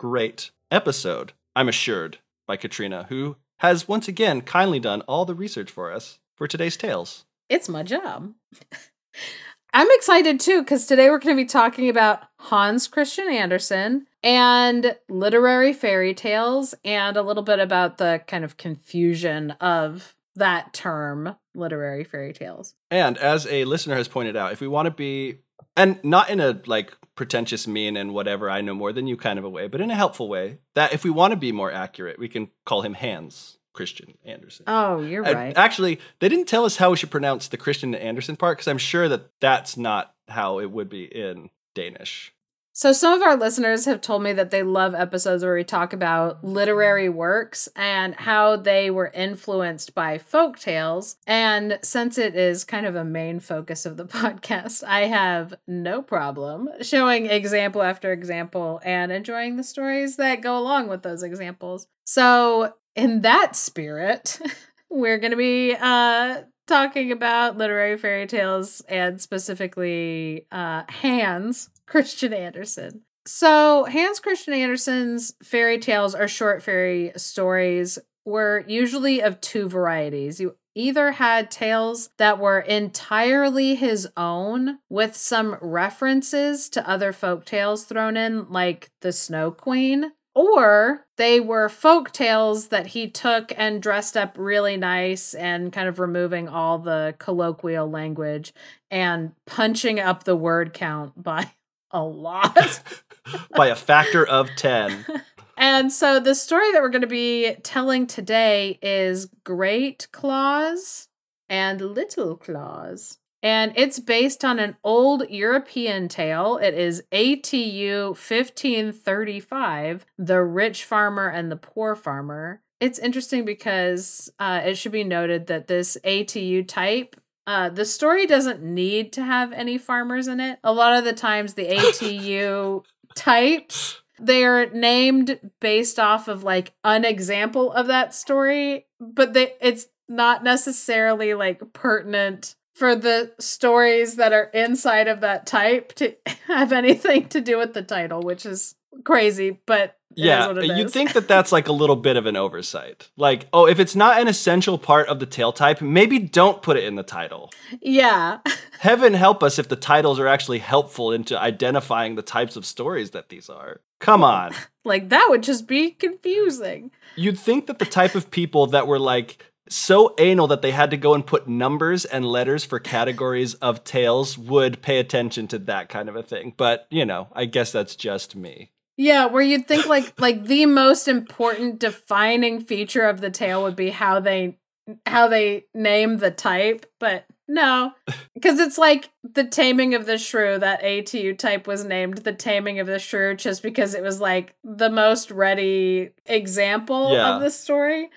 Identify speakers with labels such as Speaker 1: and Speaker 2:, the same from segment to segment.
Speaker 1: great episode. I'm assured by Katrina, who has once again kindly done all the research for us for today's tales.
Speaker 2: It's my job. I'm excited too because today we're going to be talking about Hans Christian Andersen and literary fairy tales and a little bit about the kind of confusion of that term, literary fairy tales.
Speaker 1: And as a listener has pointed out, if we want to be, and not in a like pretentious, mean, and whatever, I know more than you kind of a way, but in a helpful way, that if we want to be more accurate, we can call him Hans Christian Andersen.
Speaker 2: Oh, you're
Speaker 1: And
Speaker 2: right.
Speaker 1: Actually, they didn't tell us how we should pronounce the Christian Andersen part because I'm sure that that's not how it would be in Danish.
Speaker 2: So, some of our listeners have told me that they love episodes where we talk about literary works and how they were influenced by folk tales. And since it is kind of a main focus of the podcast, I have no problem showing example after example and enjoying the stories that go along with those examples. So, in that spirit, we're going to be uh, talking about literary fairy tales and specifically uh, Hans Christian Andersen. So, Hans Christian Andersen's fairy tales or short fairy stories were usually of two varieties. You either had tales that were entirely his own with some references to other folk tales thrown in, like the Snow Queen, or they were folk tales that he took and dressed up really nice and kind of removing all the colloquial language and punching up the word count by a lot.
Speaker 1: By a factor of 10.
Speaker 2: and so the story that we're going to be telling today is Great Claus and Little Claus. And it's based on an old European tale. It is ATU 1535, The Rich Farmer and the Poor Farmer. It's interesting because uh, it should be noted that this ATU type uh, the story doesn't need to have any farmers in it. A lot of the times, the ATU types they are named based off of like an example of that story, but they it's not necessarily like pertinent for the stories that are inside of that type to have anything to do with the title, which is crazy, but
Speaker 1: yeah, you'd think that that's like a little bit of an oversight. Like, oh, if it's not an essential part of the tale type, maybe don't put it in the title.
Speaker 2: yeah.
Speaker 1: Heaven help us if the titles are actually helpful into identifying the types of stories that these are. Come on.
Speaker 2: like that would just be confusing.
Speaker 1: You'd think that the type of people that were like so anal that they had to go and put numbers and letters for categories of tales would pay attention to that kind of a thing. But, you know, I guess that's just me.
Speaker 2: Yeah, where you'd think like like the most important defining feature of the tale would be how they how they name the type, but no. Because it's like the taming of the shrew, that ATU type was named the taming of the shrew just because it was like the most ready example
Speaker 1: Yeah.
Speaker 2: of the story.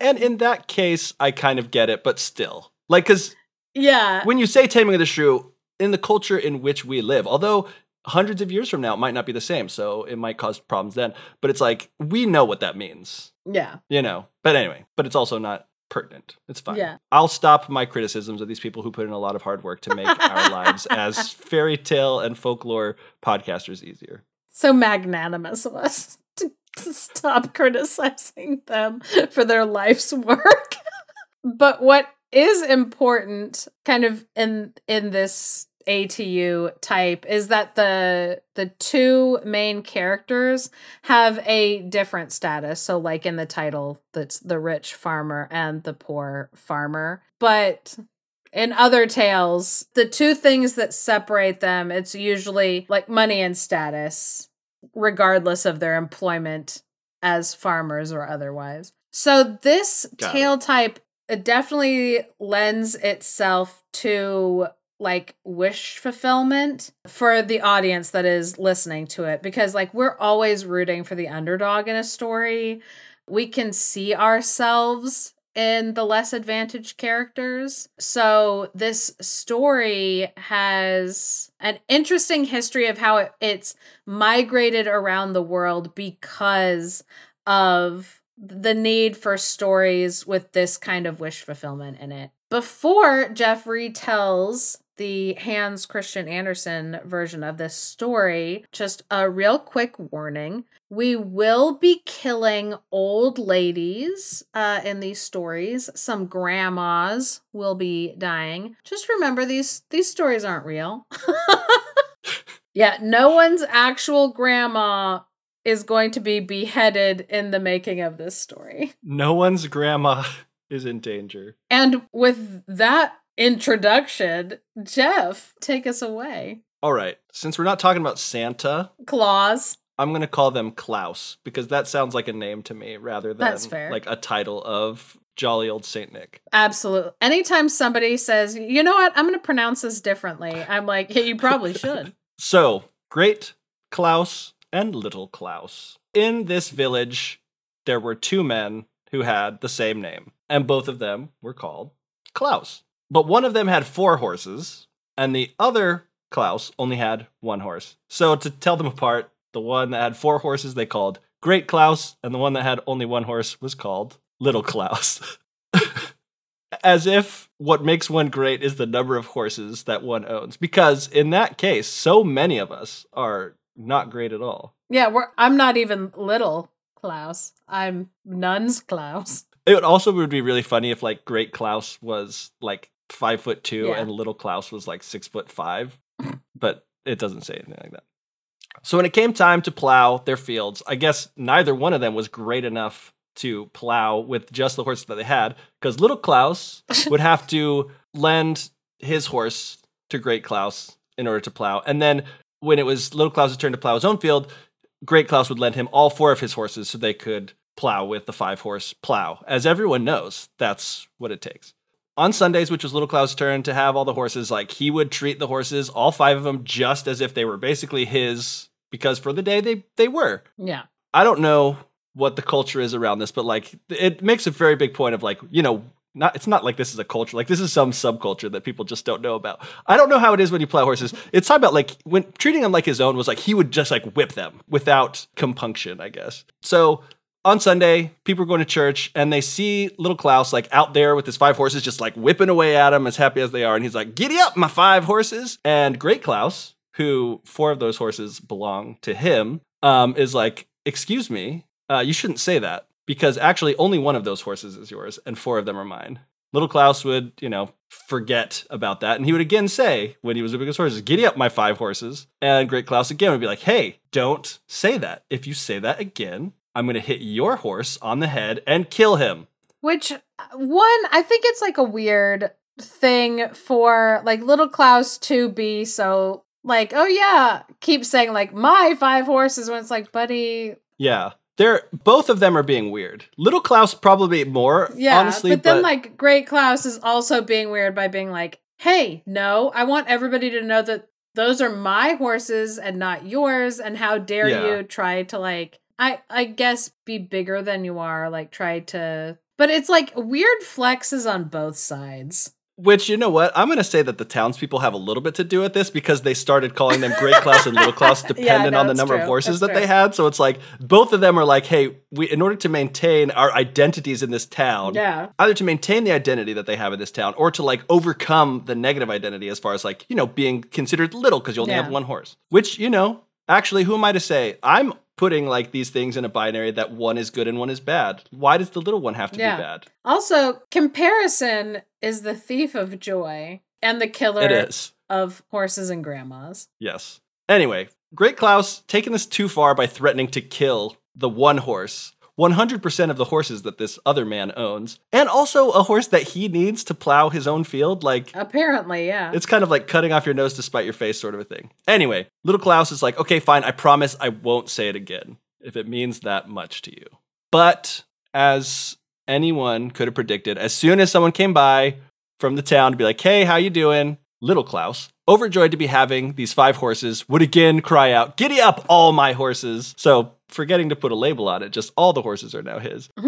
Speaker 1: And in that case, I kind of get it, but still. Like, because
Speaker 2: Yeah.
Speaker 1: when you say taming of the shrew, in the culture in which we live, although hundreds of years from now it might not be the same, so it might cause problems then, but it's like, we know what that means,
Speaker 2: yeah.
Speaker 1: you know? But anyway, but it's also not pertinent. It's fine.
Speaker 2: Yeah.
Speaker 1: I'll stop my criticisms of these people who put in a lot of hard work to make our lives as fairy tale and folklore podcasters easier.
Speaker 2: So magnanimous of us to, to stop criticizing them for their life's work. but what is important kind of in in this ATU type is that the the two main characters have a different status. So like in the title that's the rich farmer and the poor farmer. But in other tales, the two things that separate them, it's usually like money and status, regardless of their employment as farmers or otherwise. So this
Speaker 1: Got it.
Speaker 2: tale type it definitely lends itself to like wish fulfillment for the audience that is listening to it because like we're always rooting for the underdog in a story. We can see ourselves in the less advantaged characters. So this story has an interesting history of how it, it's migrated around the world because of the need for stories with this kind of wish fulfillment in it. Before Geoff retells the Hans Christian Andersen version of this story, just a real quick warning. We will be killing old ladies uh, in these stories. Some grandmas will be dying. Just remember these these stories aren't real. yeah, no one's actual grandma is going to be beheaded in the making of this story.
Speaker 1: No one's grandma is in danger.
Speaker 2: And with that introduction, Geoff, take us away.
Speaker 1: All right. Since we're not talking about Santa,
Speaker 2: Claus.
Speaker 1: I'm going to call them Klaus because that sounds like a name to me rather than
Speaker 2: That's fair.
Speaker 1: like a title of jolly old Saint Nick.
Speaker 2: Absolutely. Anytime somebody says, you know what, I'm going to pronounce this differently, I'm like, yeah, you probably should.
Speaker 1: So, great Klaus and little Klaus. In this village, there were two men who had the same name, and both of them were called Klaus. But one of them had four horses, and the other Klaus only had one horse. So, to tell them apart, the one that had four horses they called Great Klaus, and the one that had only one horse was called Little Klaus. As if what makes one great is the number of horses that one owns. Because in that case, so many of us are not great at all.
Speaker 2: Yeah, we're, I'm not even little Klaus. I'm Nuns Klaus.
Speaker 1: It also would be really funny if like Great Klaus was like five foot two
Speaker 2: Yeah.
Speaker 1: and Little Klaus was like six foot five, but it doesn't say anything like that. So when it came time to plow their fields, I guess neither one of them was great enough to plow with just the horses that they had, because Little Klaus would have to lend his horse to Great Klaus in order to plow, and then when it was Little Klaus's turn to plow his own field, Great Klaus would lend him all four of his horses so they could plow with the five horse plow. As everyone knows, that's what it takes. On Sundays, which was Little Klaus' turn to have all the horses, like he would treat the horses, all five of them, just as if they were basically his, because for the day they they were.
Speaker 2: Yeah.
Speaker 1: I don't know what the culture is around this, but like it makes a very big point of like, you know, not it's not like this is a culture. Like this is some subculture that people just don't know about. I don't know how it is when you plow horses. Mm-hmm. It's talking about like when treating them like his own was like he would just like whip them without compunction, I guess. So on Sunday, people are going to church and they see little Klaus like out there with his five horses, just like whipping away at him as happy as they are. And he's like, Giddy up, my five horses. And Great Klaus, who four of those horses belong to him, um, is like, Excuse me, uh, you shouldn't say that because actually only one of those horses is yours and four of them are mine. Little Klaus would, you know, forget about that. And he would again say, when he was whipping his horses, Giddy up, my five horses. And Great Klaus again would be like, Hey, don't say that. If you say that again, I'm going to hit your horse on the head and kill him.
Speaker 2: Which one, I think it's like a weird thing for like little Klaus to be so like, oh yeah, keep saying like my five horses when it's like, buddy,
Speaker 1: Yeah. They're both of them are being weird. Little Klaus probably more,
Speaker 2: yeah.
Speaker 1: honestly,
Speaker 2: but then like Great Klaus is also being weird by being like, hey, no, I want everybody to know that those are my horses and not yours, and how dare
Speaker 1: Yeah.
Speaker 2: you try to like I I guess be bigger than you are, like try to but it's like weird flexes on both sides.
Speaker 1: Which you know what? I'm going to say that the townspeople have a little bit to do with this because they started calling them Great Klaus and Little Klaus dependent
Speaker 2: no,
Speaker 1: on the number of horses
Speaker 2: That's
Speaker 1: that they had. So it's like both of them are like, hey, we in order to maintain our identities in this town,
Speaker 2: Yeah.
Speaker 1: either to maintain the identity that they have in this town or to like overcome the negative identity as far as like, you know, being considered little because you only
Speaker 2: Yeah.
Speaker 1: have one horse. Which, you know, actually, who am I to say? I'm putting like these things in a binary that one is good and one is bad. Why does the little one have to
Speaker 2: Yeah.
Speaker 1: be bad?
Speaker 2: Also, comparison is the thief of joy and the killer
Speaker 1: It is.
Speaker 2: of horses and grandmas.
Speaker 1: Yes. Anyway, Great Klaus taking this too far by threatening to kill the one horse, 100% of the horses that this other man owns, and also a horse that he needs to plow his own field. Like,
Speaker 2: Apparently, yeah.
Speaker 1: it's kind of like cutting off your nose to spite your face, sort of a thing. Anyway, little Klaus is like, okay, fine, I promise I won't say it again if it means that much to you. But as anyone could have predicted, as soon as someone came by from the town to be like, hey, how you doing? Little Klaus, overjoyed to be having these five horses, would again cry out, Giddy up, all my horses! So, forgetting to put a label on it, just all the horses are now his.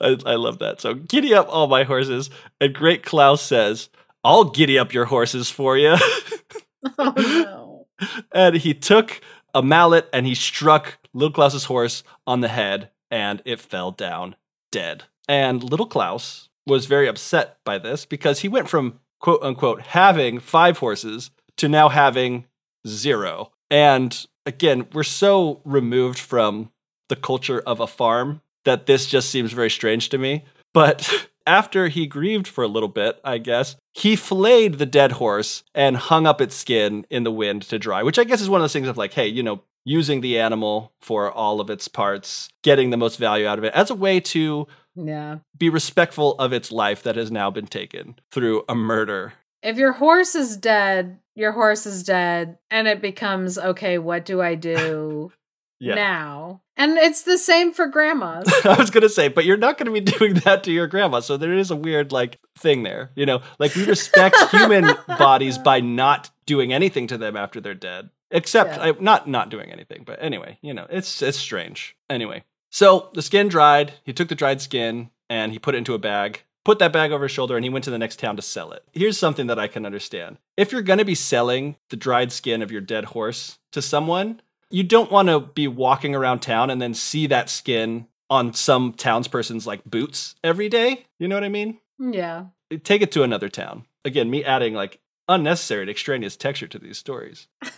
Speaker 1: I, I love that. So, giddy up, all my horses. And Great Klaus says, I'll giddy up your horses for you.
Speaker 2: oh no.
Speaker 1: and he took a mallet and he struck Little Klaus's horse on the head and it fell down dead. And Little Klaus was very upset by this because he went from quote unquote having five horses to now having zero. And again, we're so removed from the culture of a farm that this just seems very strange to me. But after he grieved for a little bit, I guess, he filleted the dead horse and hung up its skin in the wind to dry, which I guess is one of those things of like, hey, you know, using the animal for all of its parts, getting the most value out of it as a way to
Speaker 2: Yeah.
Speaker 1: be respectful of its life that has now been taken through a murder.
Speaker 2: If your horse is dead, your horse is dead, and it becomes okay, what do I do
Speaker 1: Yeah.
Speaker 2: now? And it's the same for grandmas.
Speaker 1: I was gonna say, but you're not gonna be doing that to your grandma. So there is a weird like thing there. You know, like we respect human bodies by not doing anything to them after they're dead. Except
Speaker 2: Yeah.
Speaker 1: I, not not doing anything. But anyway, you know, it's it's strange. Anyway, so the skin dried. He took the dried skin and he put it into a bag. Put that bag over his shoulder and he went to the next town to sell it. Here's something that I can understand. If you're going to be selling the dried skin of your dead horse to someone, you don't want to be walking around town and then see that skin on some townsperson's like boots every day. You know what I mean?
Speaker 2: yeah.
Speaker 1: Take it to another town. Again, me adding like unnecessary and extraneous texture to these stories.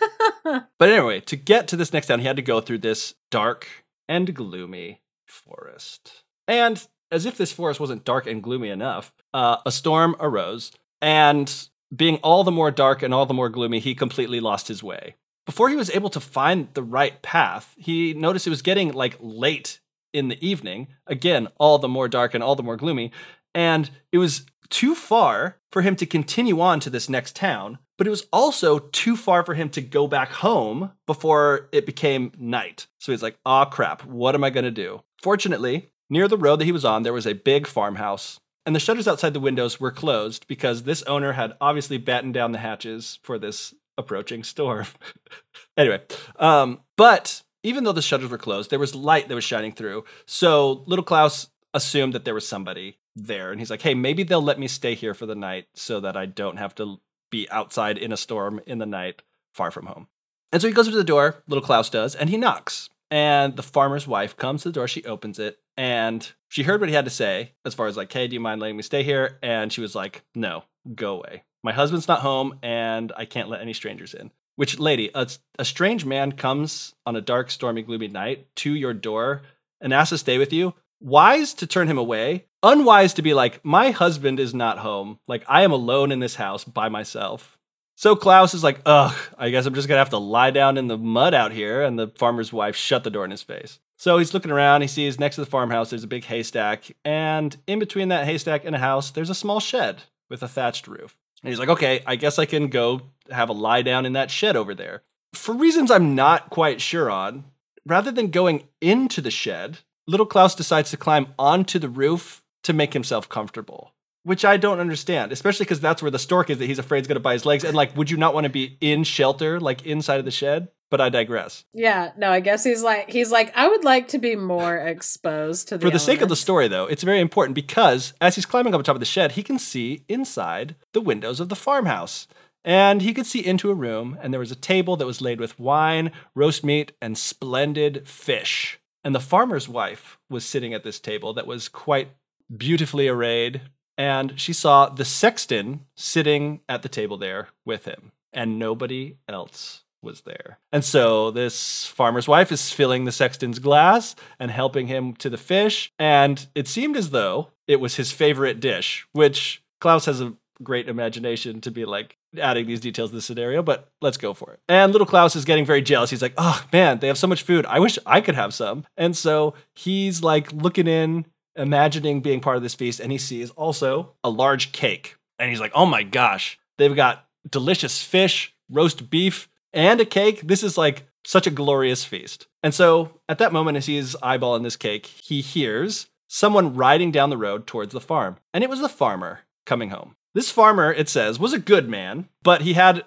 Speaker 1: But anyway, to get to this next town, he had to go through this dark and gloomy forest. And as if this forest wasn't dark and gloomy enough, uh, a storm arose, and being all the more dark and all the more gloomy, he completely lost his way. Before he was able to find the right path, he noticed it was getting like late in the evening. Again, all the more dark and all the more gloomy. And it was too far for him to continue on to this next town, but it was also too far for him to go back home before it became night. So he's like, aw, crap, what am I going to do? Fortunately, near the road that he was on, there was a big farmhouse, and the shutters outside the windows were closed because this owner had obviously battened down the hatches for this approaching storm. anyway, um, but even though the shutters were closed, there was light that was shining through. So little Klaus assumed that there was somebody there, and he's like, "Hey, maybe they'll let me stay here for the night so that I don't have to be outside in a storm in the night, far from home." And so he goes up to the door, little Klaus does, and he knocks. And the farmer's wife comes to the door, she opens it, and she heard what he had to say as far as like, "Hey, do you mind letting me stay here?" And she was like, "No, go away. My husband's not home, and I can't let any strangers in." Which, lady, a, a strange man comes on a dark, stormy, gloomy night to your door and asks to stay with you. Wise to turn him away, unwise to be like, my husband is not home. Like, I am alone in this house by myself. So Klaus is like, ugh, I guess I'm just gonna have to lie down in the mud out here. And the farmer's wife shut the door in his face. So he's looking around. He sees next to the farmhouse, there's a big haystack. And in between that haystack and a house, there's a small shed with a thatched roof. And he's like, okay, I guess I can go have a lie down in that shed over there. For reasons I'm not quite sure on, rather than going into the shed, little Klaus decides to climb onto the roof to make himself comfortable. Which I don't understand, especially because that's where the stork is that he's afraid is going to bite his legs. And like, would you not want to be in shelter, like inside of the shed? But I digress.
Speaker 2: Yeah, no, I guess he's like he's like I would like to be more exposed to the
Speaker 1: For the sake of the story, though, it's very important because as he's climbing up on top of the shed, he can see inside the windows of the farmhouse. And he could see into a room, and there was a table that was laid with wine, roast meat, and splendid fish. And the farmer's wife was sitting at this table that was quite beautifully arrayed, and she saw the sexton sitting at the table there with him, and nobody else was there. And so this farmer's wife is filling the sexton's glass and helping him to the fish, and it seemed as though it was his favorite dish, which Klaus has a great imagination to be like adding these details to the scenario, but let's go for it. And little Klaus is getting very jealous. He's like, oh man, they have so much food. I wish I could have some. And so he's like looking in, imagining being part of this feast, and he sees also a large cake. And he's like, oh my gosh, they've got delicious fish, roast beef, and a cake. This is like such a glorious feast. And so at that moment, as he's eyeballing this cake, he hears someone riding down the road towards the farm. And it was the farmer coming home. This farmer, it says, was a good man, but he had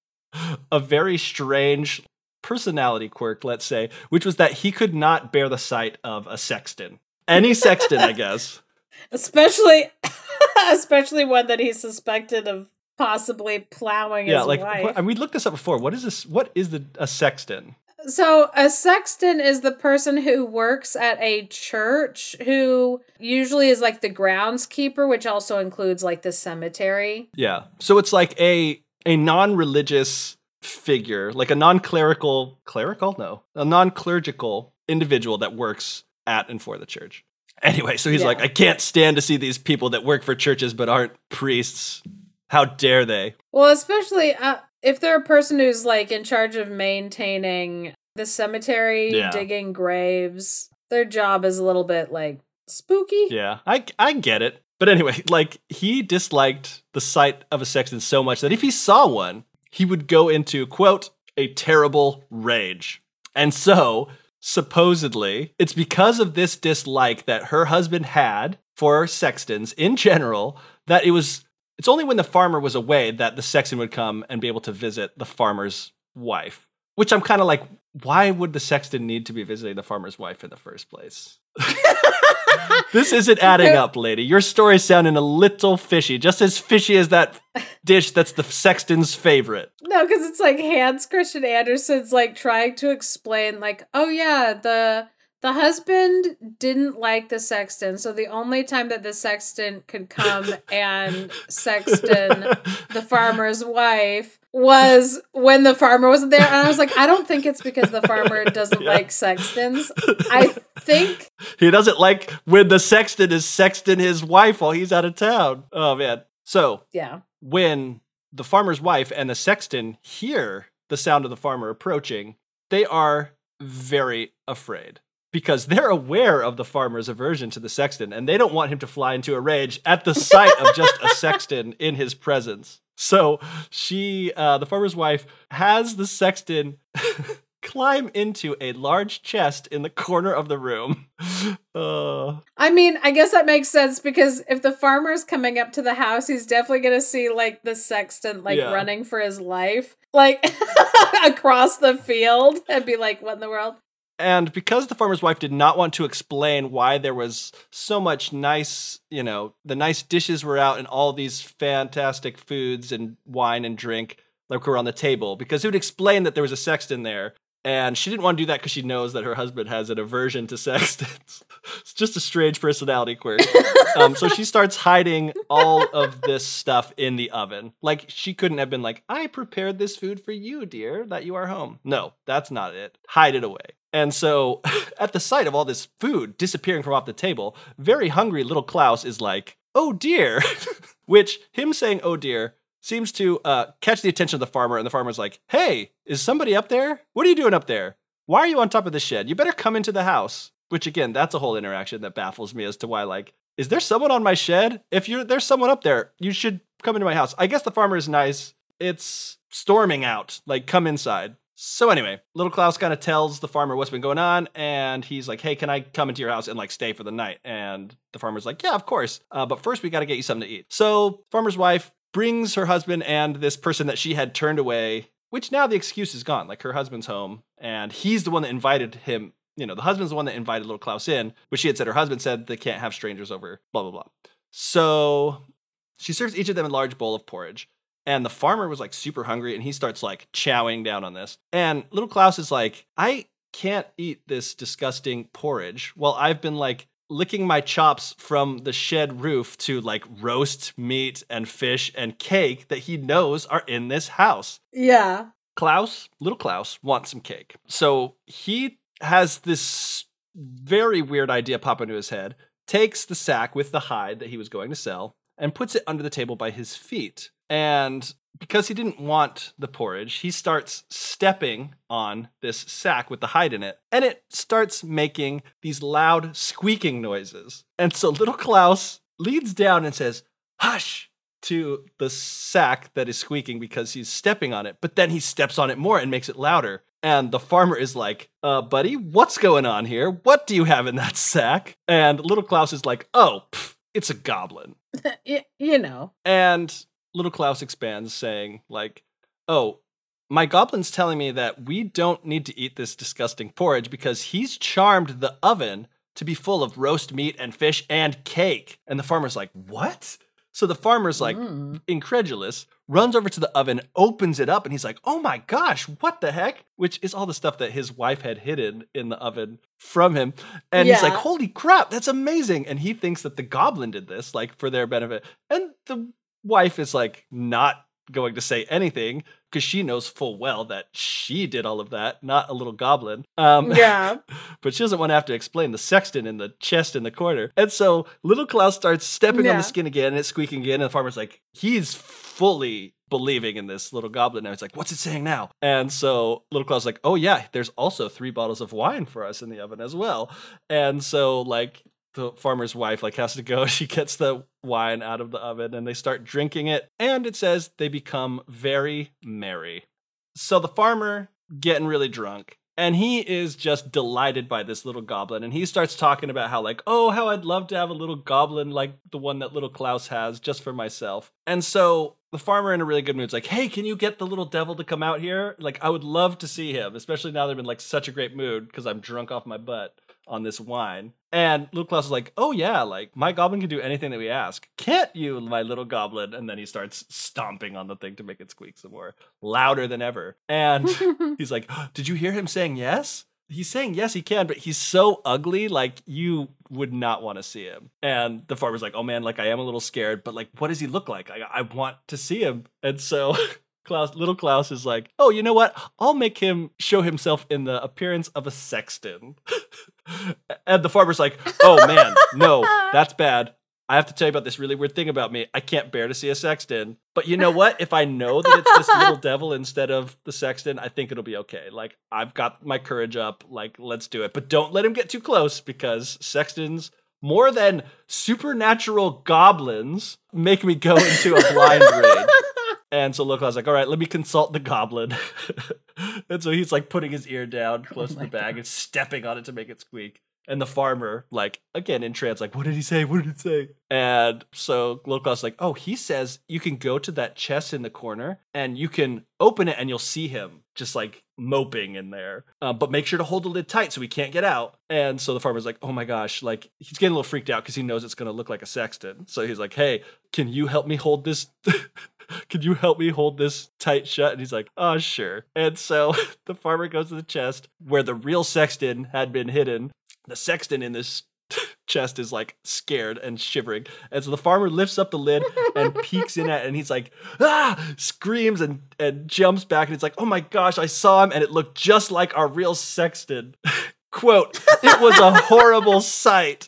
Speaker 1: a very strange personality quirk, let's say, which was that he could not bear the sight of a sexton. Any sexton, I guess.
Speaker 2: especially especially one that he's suspected of possibly plowing
Speaker 1: Yeah,
Speaker 2: his
Speaker 1: like
Speaker 2: wife.
Speaker 1: what- and we looked this up before. What is this? What is the a sexton?
Speaker 2: So, a sexton is the person who works at a church who usually is like the groundskeeper, which also includes like the cemetery.
Speaker 1: Yeah. So it's like a a non-religious figure, like a non-clerical clerical? No. A non-clerical individual that works at and for the church. Anyway, so he's
Speaker 2: Yeah.
Speaker 1: like, I can't stand to see these people that work for churches but aren't priests. How dare they?
Speaker 2: Well, especially uh, if they're a person who's like in charge of maintaining the cemetery,
Speaker 1: Yeah.
Speaker 2: digging graves, their job is a little bit like spooky.
Speaker 1: Yeah, I I get it. But anyway, like he disliked the sight of a sexton so much that if he saw one, he would go into quote a terrible rage. And so, supposedly, it's because of this dislike that her husband had for sextons in general that it was it's only when the farmer was away that the sexton would come and be able to visit the farmer's wife. Which I'm kind of like, why would the sexton need to be visiting the farmer's wife in the first place? this isn't adding up, lady. Your story's sounding a little fishy, just as fishy as that dish that's the sexton's favorite.
Speaker 2: No, because it's like Hans Christian Andersen's like trying to explain, like, oh yeah, the the husband didn't like the sexton, so the only time that the sexton could come and sexton the farmer's wife was when the farmer wasn't there. And I was like, I don't think it's because the farmer doesn't
Speaker 1: Yeah.
Speaker 2: like sextons. I think
Speaker 1: He doesn't like when the sexton is sexting his wife while he's out of town. Oh man. So
Speaker 2: yeah.
Speaker 1: when the farmer's wife and the sexton hear the sound of the farmer approaching, they are very afraid because they're aware of the farmer's aversion to the sexton and they don't want him to fly into a rage at the sight of just a sexton in his presence. So she, uh, the farmer's wife, has the sexton climb into a large chest in the corner of the room. Uh,
Speaker 2: I mean, I guess that makes sense because if the farmer's coming up to the house, he's definitely gonna see like the sexton like
Speaker 1: Yeah.
Speaker 2: running for his life, like across the field, and be like, "What in the world?"
Speaker 1: And because the farmer's wife did not want to explain why there was so much nice, you know, the nice dishes were out and all these fantastic foods and wine and drink like were on the table, because it would explain that there was a sexton there. And she didn't want to do that because she knows that her husband has an aversion to sex. it's just a strange personality quirk. um, so she starts hiding all of this stuff in the oven. Like she couldn't have been like, I prepared this food for you, dear, that you are home. No, that's not it. Hide it away. And so, at the sight of all this food disappearing from off the table, very hungry little Klaus is like, oh dear. Which, him saying, oh dear, seems to uh, catch the attention of the farmer. And the farmer's like, hey, is somebody up there? What are you doing up there? Why are you on top of the shed? You better come into the house. Which, again, that's a whole interaction that baffles me as to why, like, is there someone on my shed? If you're there's someone up there, you should come into my house. I guess the farmer is nice. It's storming out. Like, come inside. So anyway, little Klaus kind of tells the farmer what's been going on, and he's like, "Hey, can I come into your house and like stay for the night?" And the farmer's like, "Yeah, of course. Uh, but first, we got to get you something to eat." So, farmer's wife brings her husband and this person that she had turned away. Which now the excuse is gone. Like her husband's home, and he's the one that invited him. You know, the husband's the one that invited little Klaus in, but she had said her husband said they can't have strangers over. Blah blah blah. So she serves each of them a large bowl of porridge. And the farmer was like super hungry and he starts like chowing down on this. And little Klaus is like, I can't eat this disgusting porridge while I've been like licking my chops from the shed roof to like roast meat and fish and cake that he knows are in this house.
Speaker 2: Yeah.
Speaker 1: Klaus, little Klaus, wants some cake. So he has this very weird idea pop into his head, takes the sack with the hide that he was going to sell, and puts it under the table by his feet. And because he didn't want the porridge, he starts stepping on this sack with the hide in it, and it starts making these loud squeaking noises. And so little Klaus leads down and says, Hush! to the sack that is squeaking because he's stepping on it, but then he steps on it more and makes it louder. And the farmer is like, uh, buddy, what's going on here? What do you have in that sack? And little Klaus is like, oh, pff, it's a goblin.
Speaker 2: You know.
Speaker 1: And little Klaus expands, saying, like, oh, my goblin's telling me that we don't need to eat this disgusting porridge because he's charmed the oven to be full of roast meat and fish and cake. And the farmer's like, what? So the farmer's like,
Speaker 2: Mm.
Speaker 1: incredulous, runs over to the oven, opens it up, and he's like, oh my gosh, what the heck? Which is all the stuff that his wife had hidden in the oven from him. And he's like, holy crap, that's amazing. And he thinks that the goblin did this, like for their benefit. And the wife is like, not going to say anything because she knows full well that she did all of that, not a little goblin. Um,
Speaker 2: Yeah.
Speaker 1: but she doesn't want to have to explain the sexton in the chest in the corner. And so little Klaus starts stepping on the skin again and it's squeaking again. And the farmer's like, he's fully believing in this little goblin now. He's like, what's it saying now? And so little Klaus is like, oh yeah, there's also three bottles of wine for us in the oven as well. And so like the farmer's wife like has to go. She gets the wine out of the oven and they start drinking it. And it says they become very merry. So the farmer getting really drunk and he is just delighted by this little goblin and he starts talking about how like oh how i'd love to have a little goblin like the one that little klaus has just for myself and so the farmer in a really good mood is like hey can you get the little devil to come out here? Like i would love to see him especially now they're in like such a great mood because i'm drunk off my butt on this wine. And little klaus is like oh yeah like my goblin can do anything that we ask. Can't you my little goblin? And then he starts stomping on the thing to make it squeak some more louder than ever. And He's like, Did you hear him saying yes? He's saying yes, he can, but he's so ugly, like you would not want to see him. And the farmer's like, Oh man, like I am a little scared, but like, what does he look like? I, I want to see him. And so Klaus, little Klaus is like, Oh, you know what? I'll make him show himself in the appearance of a sexton. and the farmer's like, Oh man, no, that's bad. I have to tell you about this really weird thing about me. I can't bear to see a sexton. But you know what? If I know that it's this little devil instead of the sexton, I think it'll be okay. Like, I've got my courage up. Like, let's do it. But don't let him get too close because sextons, more than supernatural goblins, make me go into a blind rage. And so Look, I was like, all right, let me consult the goblin. and so he's like putting his ear down oh close to the bag and stepping on it to make it squeak. And the farmer, like, again in trance, like, what did he say? What did he say? And so Little Klaus's like, oh, he says you can go to that chest in the corner and you can open it and you'll see him just like moping in there. Uh, but make sure to hold the lid tight so he can't get out. And so the farmer's like, oh my gosh, like, he's getting a little freaked out because he knows it's going to look like a sexton. So he's like, hey, can you help me hold this? can you help me hold this tight shut? And he's like, oh, sure. And so the farmer goes to the chest where the real sexton had been hidden. The sexton in this chest is like scared and shivering. And so the farmer lifts up the lid and peeks in at it and he's like, ah, screams and, and jumps back. And it's like, oh my gosh, I saw him and it looked just like our real sexton. Quote, it was a horrible sight.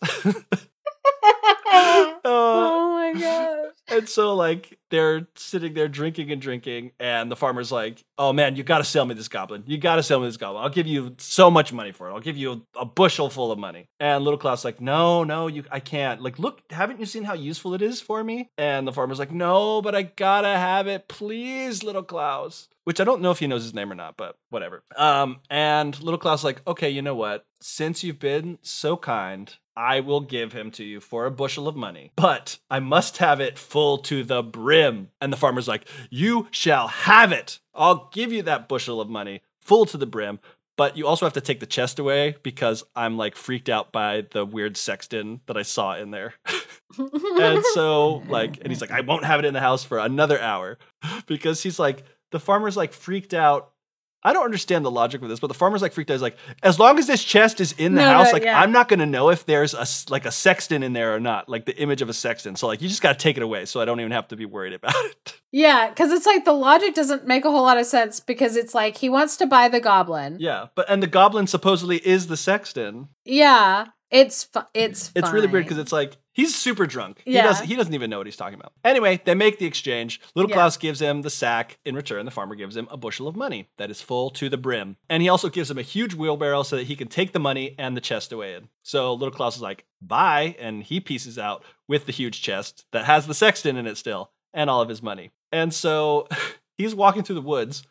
Speaker 1: Uh,
Speaker 2: oh my gosh.
Speaker 1: and so like they're sitting there drinking and drinking, and the farmer's like, "Oh man, you got to sell me this goblin. You got to sell me this goblin. I'll give you so much money for it. I'll give you a, a bushel full of money." And little Klaus like, "No, no, you, I can't. Like, look, haven't you seen how useful it is for me?" And the farmer's like, "No, but I gotta have it, please, little Klaus." Which I don't know if he knows his name or not, but whatever. Um, and little Klaus like, "Okay, you know what? Since you've been so kind." I will give him to you for a bushel of money, but I must have it full to the brim. And the farmer's like, You shall have it. I'll give you that bushel of money full to the brim, but you also have to take the chest away because I'm like freaked out by the weird sexton that I saw in there. and so, like, and he's like, I won't have it in the house for another hour because he's like, the farmer's like freaked out. I don't understand the logic of this, but the farmer's like freaked out. He's like, as long as this chest is in the
Speaker 2: No,
Speaker 1: house,
Speaker 2: no,
Speaker 1: like
Speaker 2: yeah.
Speaker 1: I'm not gonna know if there's a like a sexton in there or not, like the image of a sexton. So like you just gotta take it away, so I don't even have to be worried about it.
Speaker 2: Yeah, because it's like the logic doesn't make a whole lot of sense because it's like he wants to buy the goblin.
Speaker 1: yeah, but and the goblin supposedly is the sexton.
Speaker 2: Yeah, it's fu- it's
Speaker 1: It's really weird because it's like he's super drunk. He
Speaker 2: Yeah.
Speaker 1: doesn't he doesn't even know what he's talking about. Anyway, they make the exchange. Little
Speaker 2: Yeah.
Speaker 1: Klaus gives him the sack. In return, the farmer gives him a bushel of money that is full to the brim. And he also gives him a huge wheelbarrow so that he can take the money and the chest away in. So little Klaus is like, bye, and he pieces out with the huge chest that has the sexton in it still and all of his money. And so he's walking through the woods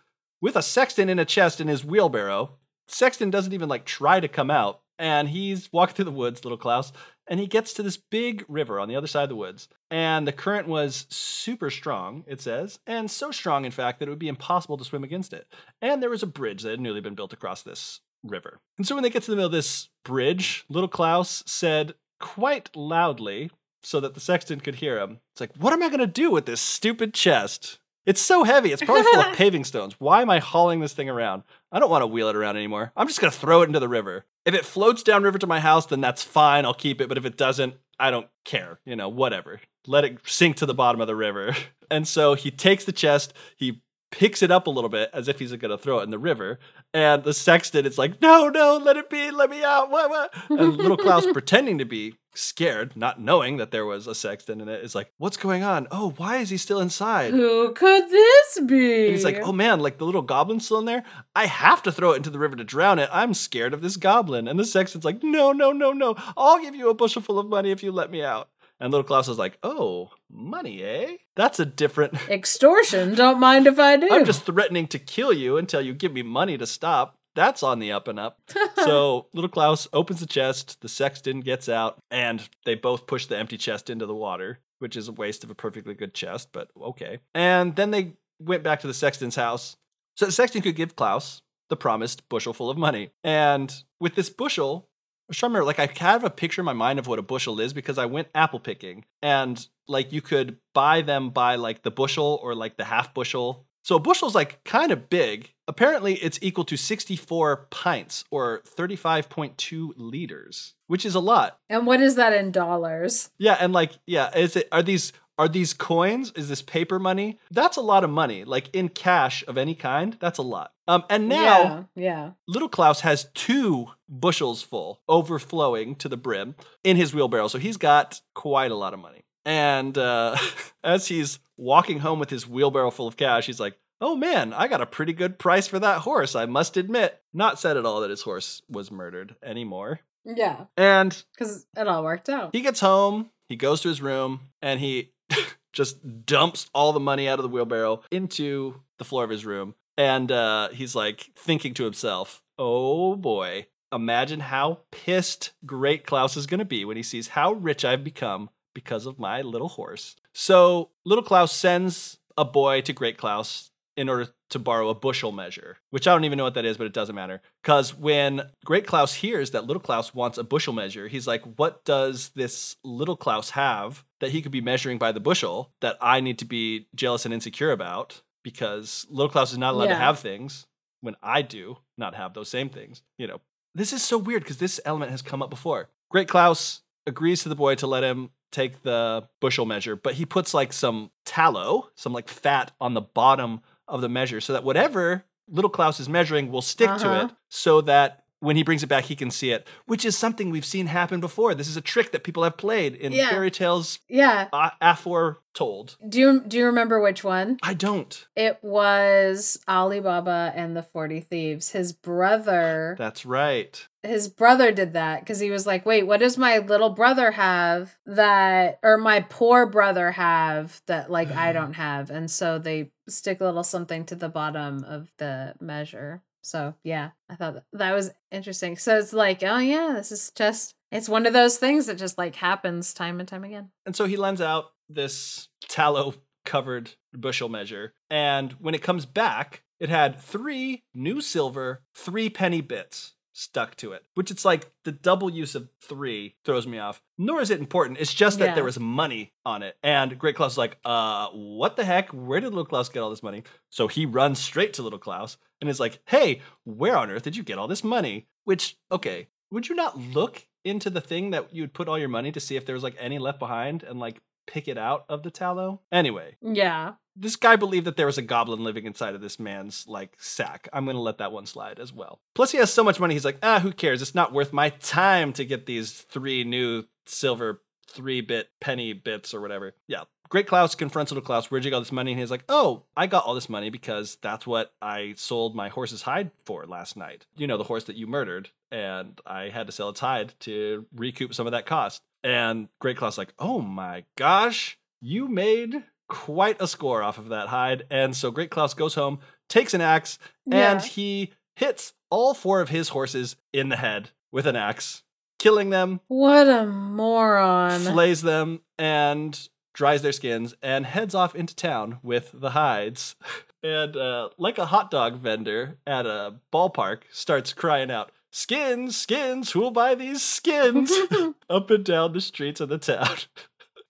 Speaker 1: with a sexton in a chest in his wheelbarrow. Sexton doesn't even like try to come out. And he's walking through the woods, little Klaus, and he gets to this big river on the other side of the woods. And the current was super strong, it says, and so strong, in fact, that it would be impossible to swim against it. And there was a bridge that had newly been built across this river. And so when they get to the middle of this bridge, little Klaus said quite loudly, so that the sexton could hear him, It's like, what am I going to do with this stupid chest? It's so heavy. It's probably full of paving stones. Why am I hauling this thing around? I don't want to wheel it around anymore. I'm just going to throw it into the river. If it floats downriver to my house, then that's fine. I'll keep it. But if it doesn't, I don't care. You know, whatever. Let it sink to the bottom of the river. And so he takes the chest, he picks it up a little bit as if he's going to throw it in the river. And the sexton is like, no, no, let it be, let me out. What, what? And little Klaus, pretending to be scared, not knowing that there was a sexton in it, is like, what's going on? Oh, why is he still inside?
Speaker 2: Who could this be?
Speaker 1: And he's like, oh man, like the little goblin's still in there. I have to throw it into the river to drown it. I'm scared of this goblin. And the sexton's like, no, no, no, no. I'll give you a bushel full of money if you let me out. And little Klaus is like, oh, money, eh? That's a different.
Speaker 2: Extortion. Don't mind if I do.
Speaker 1: I'm just threatening to kill you until you give me money to stop. That's on the up and up. so little Klaus opens the chest, the sexton gets out, and they both push the empty chest into the water, which is a waste of a perfectly good chest, but okay. And then they went back to the sexton's house so the sexton could give Klaus the promised bushel full of money. And with this bushel, I was trying to remember, like I have a picture in my mind of what a bushel is because I went apple picking and like you could buy them by like the bushel or like the half bushel. So a bushel's like kind of big. Apparently it's equal to 64 pints or 35.2 liters, which is a lot.
Speaker 2: and what is that in dollars?
Speaker 1: Yeah, and like yeah, is it are these are these coins? Is this paper money? That's a lot of money. Like in cash of any kind, that's a lot. Um and now
Speaker 2: yeah, yeah.
Speaker 1: Little Klaus has two bushels full, overflowing to the brim in his wheelbarrow. So he's got quite a lot of money. And uh, as he's walking home with his wheelbarrow full of cash, he's like, Oh man, I got a pretty good price for that horse, I must admit. Not said at all that his horse was murdered anymore.
Speaker 2: Yeah.
Speaker 1: And
Speaker 2: Because it all worked out.
Speaker 1: he gets home, he goes to his room, and he just dumps all the money out of the wheelbarrow into the floor of his room. And uh, he's like thinking to himself, oh boy, imagine how pissed Great Klaus is going to be when he sees how rich I've become because of my little horse. So little Klaus sends a boy to Great Klaus in order to borrow a bushel measure, which I don't even know what that is, but it doesn't matter. Because when Great Klaus hears that Little Klaus wants a bushel measure, he's like, What does this Little Klaus have that he could be measuring by the bushel that I need to be jealous and insecure about? Because Little Klaus is not allowed to have things when I do not have those same things. You know, this is so weird because this element has come up before. Great Klaus agrees to the boy to let him take the bushel measure, but he puts like some tallow, some like fat on the bottom of the measure so that whatever little Klaus is measuring will stick to
Speaker 2: Uh-huh.
Speaker 1: it so that when he brings it back, he can see it, which is something we've seen happen before. This is a trick that people have played in
Speaker 2: Yeah.
Speaker 1: fairy tales
Speaker 2: Yeah.
Speaker 1: uh, afore.
Speaker 2: Do you do you remember which one?
Speaker 1: I don't.
Speaker 2: It was Ali Baba and the 40 Thieves. His brother
Speaker 1: That's right.
Speaker 2: his brother did that because he was like, wait, what does my little brother have that, or my poor brother have that, like, I don't have? And so they stick a little something to the bottom of the measure. So, yeah, I thought that, was interesting. So it's like, oh, yeah, this is just, it's one of those things that just like happens time and time again.
Speaker 1: And so he lends out this tallow covered bushel measure. And when it comes back, it had three new silver, three penny bits stuck to it, which it's like the double use of three throws me off. Nor is it important. It's just that
Speaker 2: Yeah.
Speaker 1: there was money on it. And Great Klaus is like, uh, what the heck? Where did Little Klaus get all this money? So he runs straight to Little Klaus and is like, hey, where on earth did you get all this money? Which, okay, would you not look into the thing that you would put all your money to see if there was like any left behind and like pick it out of the tallow? Anyway,
Speaker 2: Yeah.
Speaker 1: This guy believed that there was a goblin living inside of this man's like sack. I'm gonna let that one slide as well. Plus, he has so much money. He's like, ah, who cares? It's not worth my time to get these three new silver three bit penny bits or whatever. Yeah. Great Klaus confronts little Klaus. Where'd you get all this money? And he's like, Oh, I got all this money because that's what I sold my horse's hide for last night. You know, the horse that you murdered. And I had to sell its hide to recoup some of that cost. And Great Klaus like, Oh my gosh, you made quite a score off of that hide. And so Great Klaus goes home, takes an axe, and he hits all four of his horses in the head with an axe, killing them,
Speaker 2: What a moron.
Speaker 1: flays them, and dries their skins, and heads off into town with the hides. And uh, like a hot dog vendor at a ballpark, starts crying out, Skins, skins, who'll buy these skins? Up and down the streets of the town.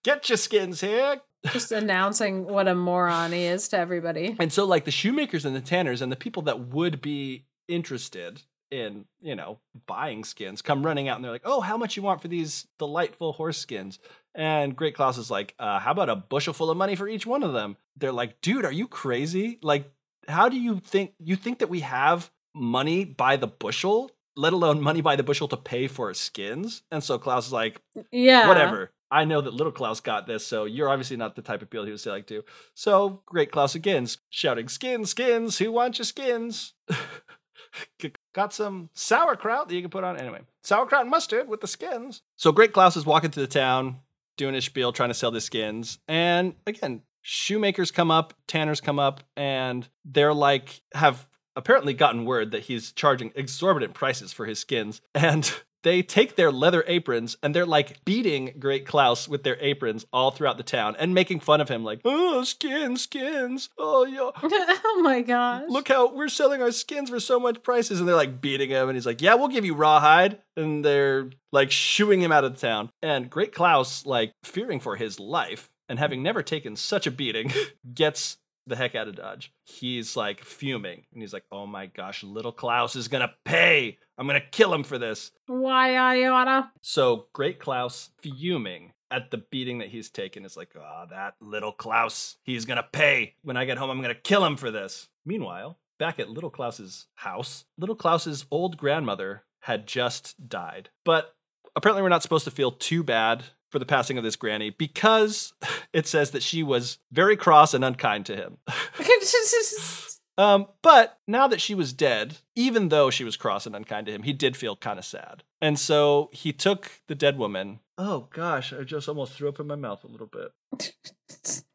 Speaker 1: Get your skins here.
Speaker 2: Just announcing what a moron he is to everybody.
Speaker 1: And so, like the shoemakers and the tanners and the people that would be interested in, you know, buying skins come running out and they're like, oh, how much you want for these delightful horse skins? And Great Klaus is like, uh, how about a bushel full of money for each one of them? They're like, dude, are you crazy? Like, how do you think you think that we have money by the bushel, let alone money by the bushel to pay for skins? And so Klaus is like,
Speaker 2: Yeah.
Speaker 1: whatever. I know that little Klaus got this, so you're obviously not the type of people he was selling to. So great Klaus again, shouting, "Skins, skins! Who wants your skins?" Got some sauerkraut that you can put on anyway. Sauerkraut and mustard with the skins. So great Klaus is walking through the town, doing his spiel, trying to sell the skins, and again, shoemakers come up, tanners come up, and they're like have apparently gotten word that he's charging exorbitant prices for his skins, and they take their leather aprons and they're like beating Great Klaus with their aprons all throughout the town and making fun of him, like, oh, skins, skins, oh, yo,
Speaker 2: oh my gosh.
Speaker 1: look how we're selling our skins for so much prices. And they're like beating him, and he's like, yeah, we'll give you rawhide. And they're like shooing him out of the town. And Great Klaus, like fearing for his life and having never taken such a beating, gets the heck out of Dodge. He's like fuming and he's like, oh my gosh, little Klaus is gonna pay. I'm gonna kill him for this.
Speaker 2: Why I oughta?
Speaker 1: So Great Klaus, fuming at the beating that he's taken, is like, oh, that little Klaus, he's gonna pay. When I get home, I'm gonna kill him for this. Meanwhile, back at little Klaus's house, little Klaus's old grandmother had just died. But apparently, we're not supposed to feel too bad for the passing of this granny because it says that she was very cross and unkind to him. Um, but now that she was dead, even though she was cross and unkind to him, he did feel kind of sad. And so he took the dead woman. Oh gosh, I just almost threw up in my mouth a little bit.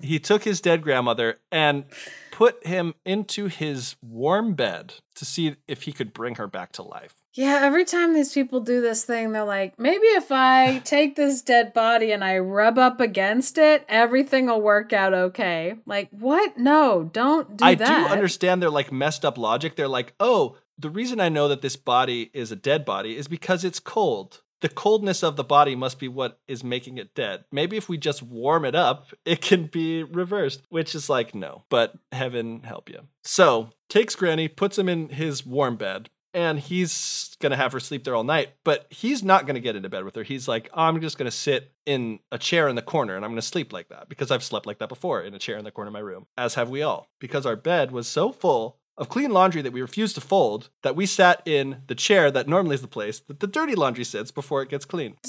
Speaker 1: He took his dead grandmother and put him into his warm bed to see if he could bring her back to life.
Speaker 2: yeah, every time these people do this thing, they're like, maybe if I take this dead body and I rub up against it, everything will work out okay. Like, what? No, don't do
Speaker 1: I
Speaker 2: that.
Speaker 1: I do understand their like messed up logic. They're like, oh, the reason I know that this body is a dead body is because it's cold. The coldness of the body must be what is making it dead. Maybe if we just warm it up, it can be reversed, which is like, no, but heaven help you. So takes Granny, puts him in his warm bed, and he's gonna have her sleep there all night, but he's not gonna get into bed with her. He's like, I'm just gonna sit in a chair in the corner and I'm gonna sleep like that because I've slept like that before in a chair in the corner of my room, as have we all, because our bed was so full of clean laundry that we refused to fold that we sat in the chair that normally is the place that the dirty laundry sits before it gets clean.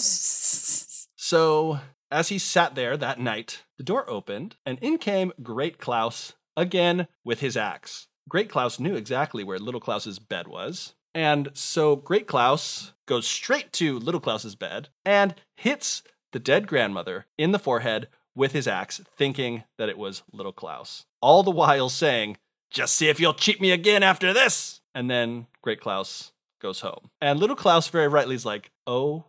Speaker 1: So, as he sat there that night, the door opened and in came Great Klaus again with his axe. Great Klaus knew exactly where Little Klaus's bed was. And so Great Klaus goes straight to Little Klaus's bed and hits the dead grandmother in the forehead with his axe, thinking that it was Little Klaus. All the while saying, Just see if you'll cheat me again after this. And then Great Klaus goes home. And Little Klaus very rightly is like, OMG.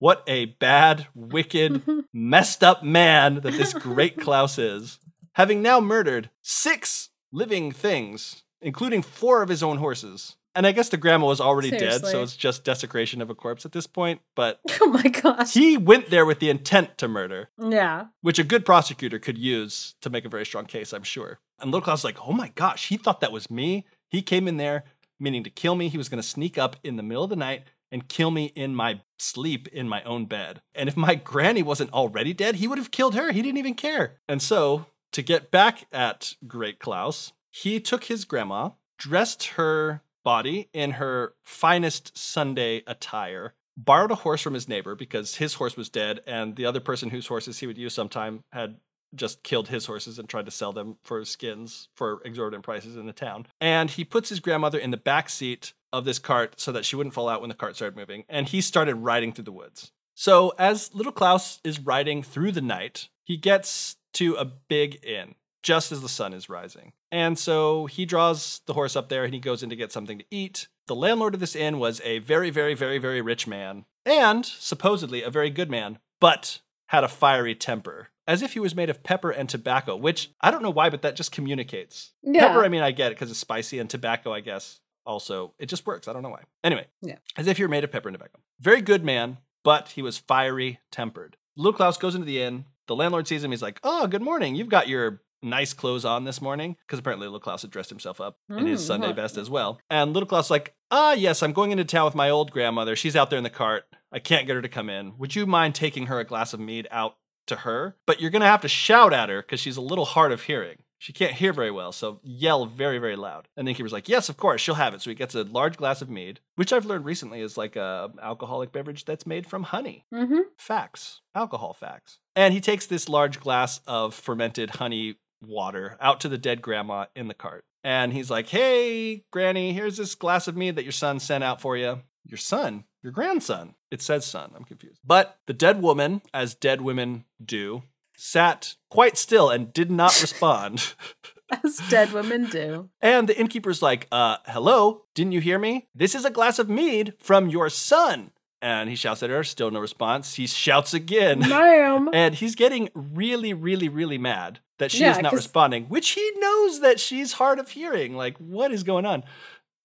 Speaker 1: What a bad, wicked, messed up man that this Great Klaus is. Having now murdered six living things, including four of his own horses. And I guess the grandma was already dead, so it's just desecration of a corpse at this point. But
Speaker 2: oh my gosh.
Speaker 1: he went there with the intent to murder,
Speaker 2: yeah.
Speaker 1: which a good prosecutor could use to make a very strong case, I'm sure. And Little Klaus was like, oh my gosh, he thought that was me. He came in there meaning to kill me. He was going to sneak up in the middle of the night and kill me in my sleep in my own bed. And if my granny wasn't already dead, he would have killed her. He didn't even care. And so, to get back at Great Klaus, he took his grandma, dressed her body in her finest Sunday attire, borrowed a horse from his neighbor because his horse was dead, and the other person whose horses he would use sometime had just killed his horses and tried to sell them for skins for exorbitant prices in the town. And he puts his grandmother in the back seat of this cart so that she wouldn't fall out when the cart started moving, and he started riding through the woods. So, as little Klaus is riding through the night, he gets to a big inn. just as the sun is rising. And so he draws the horse up there and he goes in to get something to eat. The landlord of this inn was a very, very, very, very rich man and supposedly a very good man, but had a fiery temper, as if he was made of pepper and tobacco, which I don't know why, but that just communicates.
Speaker 2: Yeah.
Speaker 1: Pepper, I mean, I get it because it's spicy, and tobacco, I guess, also, it just works. I don't know why. Anyway,
Speaker 2: Yeah.
Speaker 1: as if you're made of pepper and tobacco. Very good man, but he was fiery tempered. Little Klaus goes into the inn. The landlord sees him. He's like, Oh, good morning. You've got your nice clothes on this morning. Because apparently Little Klaus had dressed himself up in his
Speaker 2: Mm,
Speaker 1: Sunday vest as well. And Little Klaus like, Ah, yes, I'm going into town with my old grandmother. She's out there in the cart. I can't get her to come in. Would you mind taking her a glass of mead out to her? But you're going to have to shout at her because she's a little hard of hearing. She can't hear very well, so yell very, very loud. And the innkeeper's like, Yes, of course, she'll have it. So he gets a large glass of mead, which I've learned recently is like a alcoholic beverage that's made from honey.
Speaker 2: Mm-hmm.
Speaker 1: Facts, alcohol facts. And he takes this large glass of fermented honey water out to the dead grandma in the cart. And he's like, Hey, Granny, here's this glass of mead that your son sent out for you. Your son? Your grandson? It says son. I'm confused. But the dead woman, as dead women do, sat quite still and did not respond.
Speaker 2: As dead women do.
Speaker 1: And the innkeeper's like, uh, hello, didn't you hear me? This is a glass of mead from your son. And he shouts at her, still no response. He shouts again.
Speaker 2: Ma'am.
Speaker 1: And he's getting really, really, really mad that she
Speaker 2: Yeah,
Speaker 1: is not responding, which he knows that she's hard of hearing. Like, what is going on?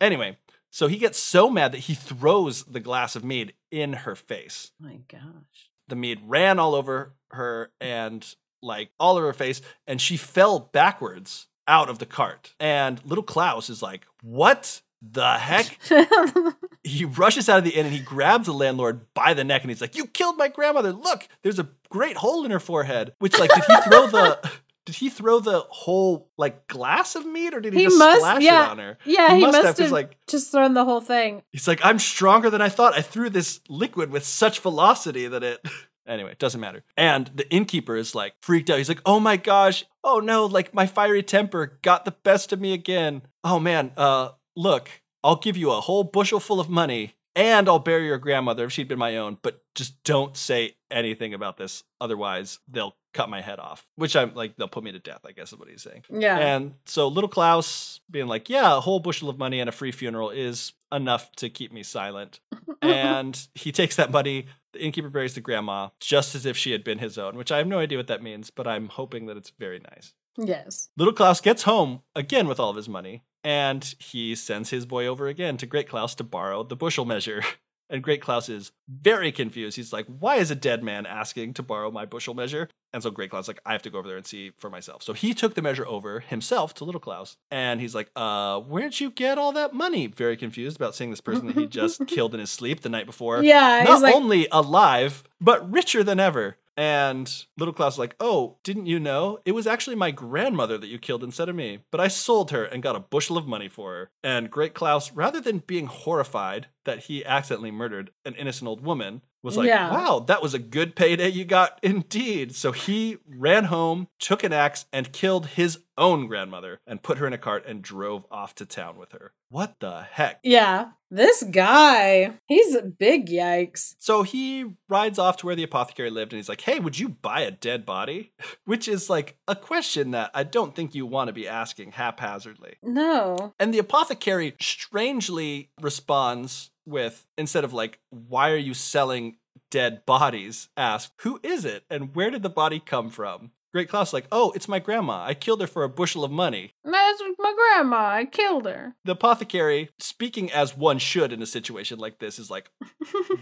Speaker 1: Anyway, so he gets so mad that he throws the glass of mead in her face.
Speaker 2: my gosh.
Speaker 1: The mead ran all over her and like all over her face, and she fell backwards out of the cart. And little Klaus is like, What the heck? he rushes out of the inn and he grabs the landlord by the neck and he's like, "You killed my grandmother! Look, there's a great hole in her forehead." Which, like, did he throw the? Did he throw the whole like glass of meat, or did he,
Speaker 2: He
Speaker 1: just
Speaker 2: must-
Speaker 1: splash
Speaker 2: yeah.
Speaker 1: it on her?
Speaker 2: yeah, he, must,
Speaker 1: 'cause,
Speaker 2: have
Speaker 1: like
Speaker 2: just thrown the whole thing.
Speaker 1: he's like, "I'm stronger than I thought. I threw this liquid with such velocity that it." Anyway, it doesn't matter. And the innkeeper is like freaked out. He's like, "Oh my gosh! Oh no! Like my fiery temper got the best of me again. Oh man! Uh, look, I'll give you a whole bushel full of money, and I'll bury your grandmother if she'd been my own. But just don't say anything about this, otherwise they'll cut my head off. Which I'm like, they'll put me to death. I guess is what he's saying.
Speaker 2: Yeah.
Speaker 1: And so little Klaus being like, yeah, a whole bushel of money and a free funeral is enough to keep me silent. and he takes that money. The innkeeper buries the grandma just as if she had been his own, which I have no idea what that means, but I'm hoping that it's very nice.
Speaker 2: yes.
Speaker 1: Little Klaus gets home again with all of his money, and he sends his boy over again to Great Klaus to borrow the bushel measure. And Great Klaus is very confused. He's like, Why is a dead man asking to borrow my bushel measure? And so Great Klaus is like, I have to go over there and see for myself. So he took the measure over himself to Little Klaus. And he's like, Uh, where'd you get all that money? Very confused about seeing this person that he just killed in his sleep the night before
Speaker 2: Yeah.
Speaker 1: not
Speaker 2: like,
Speaker 1: only alive, but richer than ever. And little Klaus is like, oh, didn't you know? It was actually my grandmother that you killed instead of me. But I sold her and got a bushel of money for her. And Great Klaus, rather than being horrified that he accidentally murdered an innocent old woman, was like,
Speaker 2: Yeah.
Speaker 1: wow, that was a good payday you got indeed. So he ran home, took an axe, and killed his own grandmother and put her in a cart and drove off to town with her. What the heck?
Speaker 2: yeah. This guy, he's a big yikes.
Speaker 1: So he rides off to where the apothecary lived and he's like, Hey, would you buy a dead body? Which is like a question that I don't think you want to be asking haphazardly.
Speaker 2: No.
Speaker 1: And the apothecary strangely responds with, instead of like, Why are you selling dead bodies? Ask, Who is it and where did the body come from? Great Klaus, like, Oh, it's my grandma. I killed her for a bushel of money.
Speaker 2: That's my grandma. I killed her.
Speaker 1: The apothecary, speaking as one should in a situation like this, is like,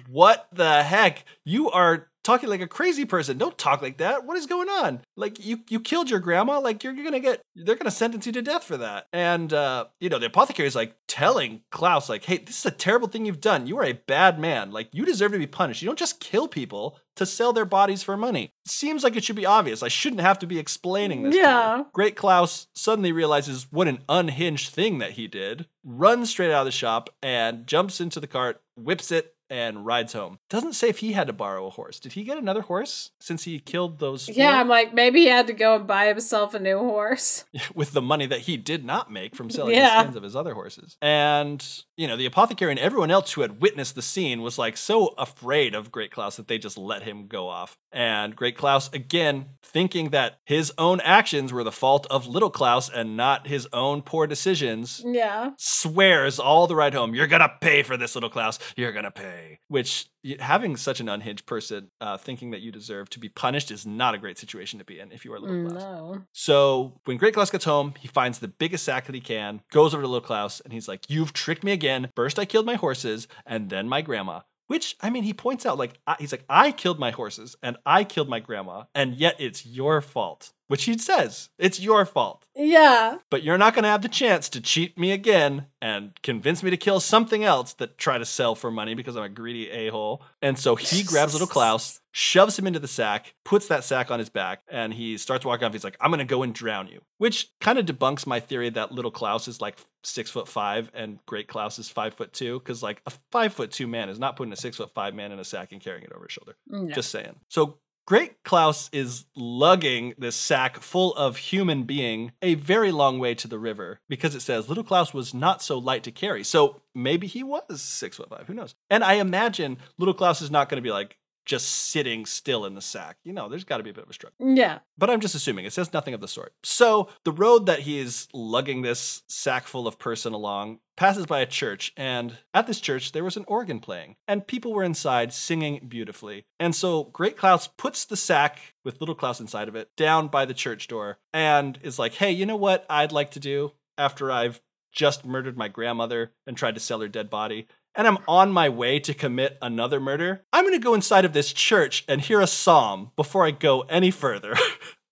Speaker 1: what the heck? You are talking like a crazy person. Don't talk like that. What is going on? Like you you killed your grandma. Like you're gonna get they're gonna sentence you to death for that. And uh, you know, the apothecary is like telling Klaus, like, hey, this is a terrible thing you've done. You are a bad man. Like you deserve to be punished. You don't just kill people to sell their bodies for money. Seems like it should be obvious. I shouldn't have to be explaining this. to you.
Speaker 2: Yeah.
Speaker 1: Great Klaus suddenly realizes what an unhinged thing that he did, runs straight out of the shop and jumps into the cart, whips it, and rides home. Doesn't say if he had to borrow a horse. Did he get another horse since he killed those?
Speaker 2: Yeah,
Speaker 1: four?
Speaker 2: I'm like, maybe he had to go and buy himself a new horse.
Speaker 1: with the money that he did not make from selling
Speaker 2: Yeah.
Speaker 1: the skins of his other horses. And, you know, the apothecary and everyone else who had witnessed the scene was like so afraid of Great Klaus that they just let him go off. And Great Klaus, again, thinking that his own actions were the fault of Little Klaus and not his own poor decisions,
Speaker 2: Yeah.
Speaker 1: swears all the ride home, You're gonna pay for this, Little Klaus. You're gonna pay. Which, having such an unhinged person uh, thinking that you deserve to be punished is not a great situation to be in if you are Little Klaus.
Speaker 2: No.
Speaker 1: So when Great Klaus gets home, he finds the biggest sack that he can, goes over to Little Klaus, and he's like, You've tricked me again. First, I killed my horses, and then my grandma. Which, I mean, he points out, like, I, he's like, I killed my horses, and I killed my grandma, and yet it's your fault. Which he says, it's your fault.
Speaker 2: Yeah.
Speaker 1: But you're not going to have the chance to cheat me again and convince me to kill something else that try to sell for money because I'm a greedy a hole. And so he grabs little Klaus, shoves him into the sack, puts that sack on his back, and he starts walking off. He's like, I'm going to go and drown you, which kind of debunks my theory that little Klaus is like six foot five and great Klaus is five foot two. Cause like a five foot two man is not putting a six foot five man in a sack and carrying it over his shoulder.
Speaker 2: Mm, no.
Speaker 1: Just saying. So Great Klaus is lugging this sack full of human being a very long way to the river because it says Little Klaus was not so light to carry. So maybe he was six foot five. Who knows? And I imagine Little Klaus is not going to be like just sitting still in the sack. You know, there's got to be a bit of a struggle.
Speaker 2: yeah.
Speaker 1: But I'm just assuming it says nothing of the sort. So the road that he is lugging this sack full of person along passes by a church, and at this church there was an organ playing, and people were inside singing beautifully. And so Great Klaus puts the sack with little Klaus inside of it down by the church door and is like, hey, you know what I'd like to do after I've just murdered my grandmother and tried to sell her dead body? And I'm on my way to commit another murder. I'm gonna go inside of this church and hear a psalm before I go any further.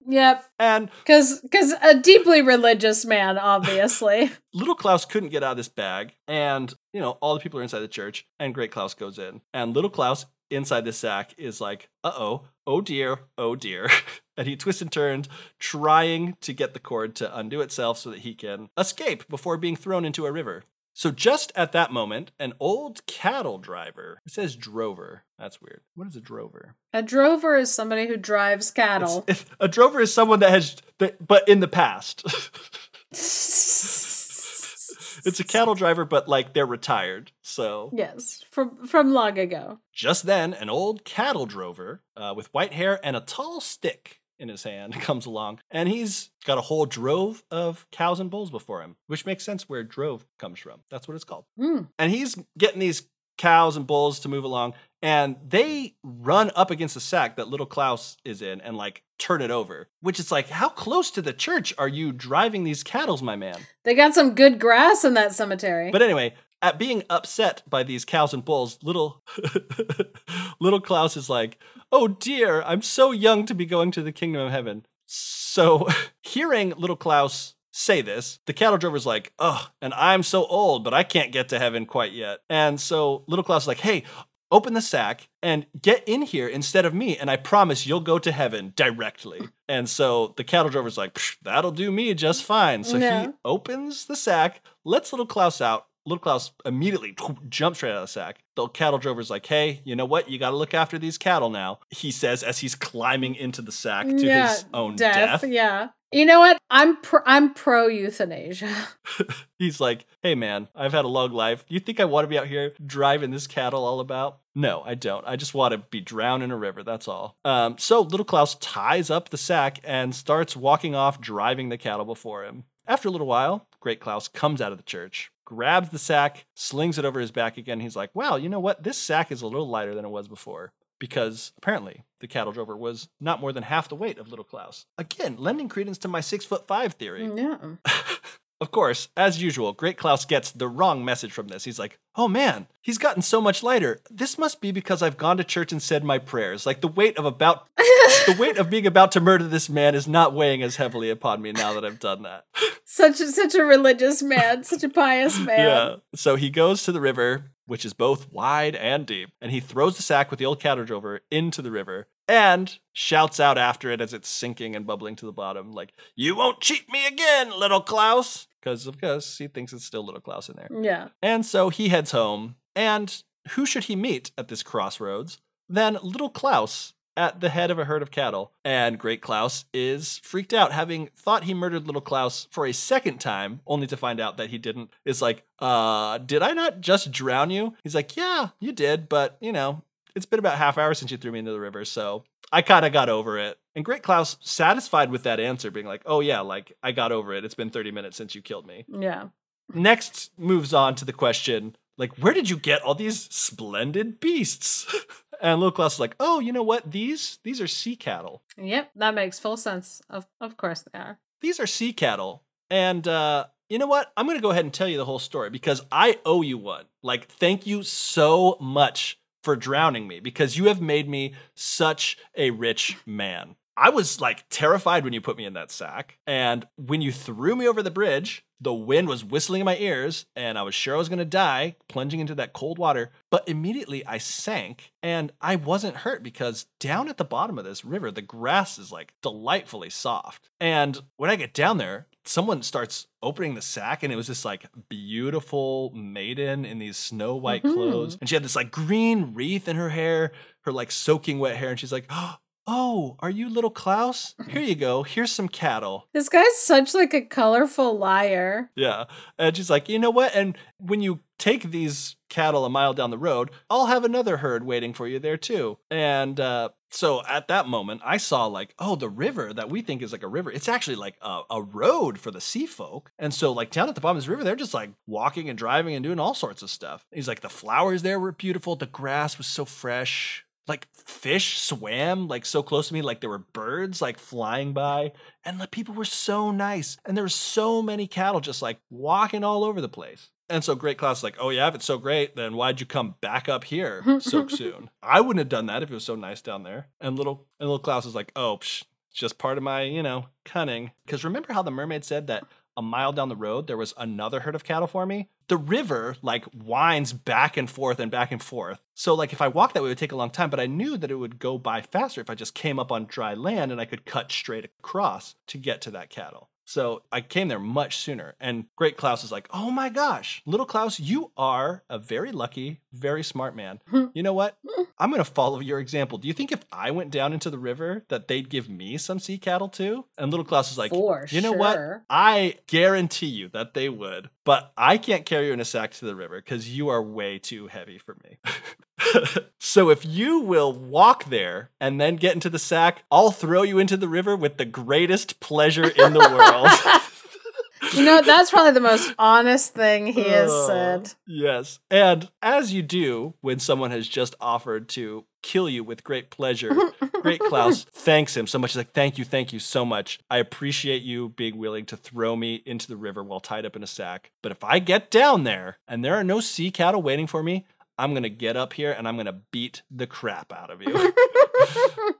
Speaker 2: Yep.
Speaker 1: and
Speaker 2: Cause cause a deeply religious man, obviously.
Speaker 1: little Klaus couldn't get out of this bag, and you know, all the people are inside the church, and Great Klaus goes in. And little Klaus inside the sack is like, uh oh, oh dear, oh dear. and he twists and turns, trying to get the cord to undo itself so that he can escape before being thrown into a river. So just at that moment, an old cattle driver, it says drover. That's weird. What is a drover?
Speaker 2: a drover is somebody who drives cattle.
Speaker 1: It's- if- a drover is someone that has, but in the past. it's a cattle driver, but like they're retired. So
Speaker 2: Yes, from from long ago.
Speaker 1: just then, an old cattle drover uh, with white hair and a tall stick in his hand comes along, and he's got a whole drove of cows and bulls before him, which makes sense where drove comes from. That's what it's called.
Speaker 2: Hmm.
Speaker 1: And he's getting these cows and bulls to move along, and they run up against the sack that little Klaus is in and like turn it over, which is like, how close to the church are you driving these cattle, my man?
Speaker 2: They got some good grass in that cemetery.
Speaker 1: But anyway, at being upset by these cows and bulls, little little Klaus is like, "Oh dear, I'm so young to be going to the kingdom of heaven." So, hearing little Klaus say this, the cattle drover's like, "Oh, and I'm so old, but I can't get to heaven quite yet." And so little Klaus is like, "Hey, open the sack and get in here instead of me, and I promise you'll go to heaven directly." And so the cattle drover's like, "Psh, "That'll do me just fine." So he opens the sack, lets little Klaus out. Little Klaus immediately jumps right out of the sack. The cattle drover's like, "Hey, you know what? You got to look after these cattle now." He says as he's climbing into the sack to
Speaker 2: Yeah,
Speaker 1: his own death.
Speaker 2: Yeah. You know what? I'm pro- I'm pro euthanasia.
Speaker 1: He's like, "Hey, man, I've had a long life. You think I want to be out here driving this cattle all about?" No, I don't. I just want to be drowned in a river. That's all. Um, so little Klaus ties up the sack and starts walking off, driving the cattle before him. After a little while, Great Klaus comes out of the church, grabs the sack, slings it over his back again. He's like, "Wow, you know what? This sack is a little lighter than it was before." Because apparently the cattle drover was not more than half the weight of little Klaus. Again, lending credence to my six foot five theory.
Speaker 2: Mm, yeah.
Speaker 1: Of course, as usual, Great Klaus gets the wrong message from this. He's like, oh man, he's gotten so much lighter. This must be because I've gone to church and said my prayers. Like the weight of about the weight of being about to murder this man is not weighing as heavily upon me now that I've done that.
Speaker 2: Such a, such a religious man, such a pious man.
Speaker 1: Yeah. So he goes to the river, which is both wide and deep, and he throws the sack with the old cattle drover into the river and shouts out after it as it's sinking and bubbling to the bottom, like, You won't cheat me again, little Klaus. Because of course he thinks it's still little Klaus in there.
Speaker 2: Yeah.
Speaker 1: And so he heads home. And who should he meet at this crossroads than little Klaus at the head of a herd of cattle. And Great Klaus is freaked out, having thought he murdered little Klaus for a second time, only to find out that he didn't. Is like, uh, did I not just drown you? He's like, yeah, you did, but you know, it's been about half hour since you threw me into the river, so I kind of got over it. And Great Klaus, satisfied with that answer, being like, oh yeah, like I got over it. It's been 30 minutes since you killed me.
Speaker 2: Yeah.
Speaker 1: Next moves on to the question, like, where did you get all these splendid beasts? and Little Klaus is like, oh, you know what? These these are sea cattle.
Speaker 2: Yep, that makes full sense. Of of course they are.
Speaker 1: These are sea cattle. And uh, you know what? I'm gonna go ahead and tell you the whole story because I owe you one. Like, thank you so much for drowning me because you have made me such a rich man. I was like terrified when you put me in that sack. And when you threw me over the bridge, the wind was whistling in my ears, and I was sure I was going to die plunging into that cold water. But immediately I sank, and I wasn't hurt because down at the bottom of this river, the grass is like delightfully soft. And when I get down there, someone starts opening the sack and it was this like beautiful maiden in these snow white
Speaker 2: Mhm.
Speaker 1: clothes. And she had this like green wreath in her hair her like soaking wet hair. And she's like oh are you little klaus? Here you go. Here's some cattle.
Speaker 2: This guy's such like a colorful liar.
Speaker 1: yeah. And she's like you know what? And when you take these cattle a mile down the road i'll have another herd waiting for you there too. And uh so at that moment i saw like oh the river that we think is like a river it's actually like a, a road for the sea folk. And so like down at the bottom of this river they're just like walking and driving and doing all sorts of stuff. He's like the flowers there were beautiful the grass was so fresh like fish swam like so close to me like there were birds like flying by. And the people were so nice. And there were so many cattle just like walking all over the place and so great Klaus is like oh yeah if it's so great then why'd you come back up here so soon? I wouldn't have done that if it was so nice down there. And little and little klaus is like oh psh, it's just part of my you know cunning. Because remember how the mermaid said that a mile down the road there was another herd of cattle for me? The river like winds back and forth and back and forth. So like if i walked that way it would take a long time but i knew that it would go by faster if i just came up on dry land and i could cut straight across to get to that cattle so I came there much sooner. And Great Klaus is like, oh my gosh, little Klaus, you are a very lucky, very smart man. You know what? I'm going to follow your example. Do you think if I went down into the river that they'd give me some sea cattle too? And little Klaus is like,
Speaker 2: For
Speaker 1: you know what? I guarantee you that they would. But I can't carry you in a sack to the river because you are way too heavy for me. so if you will walk there and then get into the sack, I'll throw you into the river with the greatest pleasure in the world.
Speaker 2: You know, that's probably the most honest thing he has
Speaker 1: Oh,
Speaker 2: said.
Speaker 1: Yes. And as you do when someone has just offered to kill you with great pleasure, Great Klaus thanks him so much. He's like, Thank you, thank you so much. I appreciate you being willing to throw me into the river while tied up in a sack. But if I get down there and there are no sea cattle waiting for me, I'm going to get up here and I'm going to beat the crap out of you.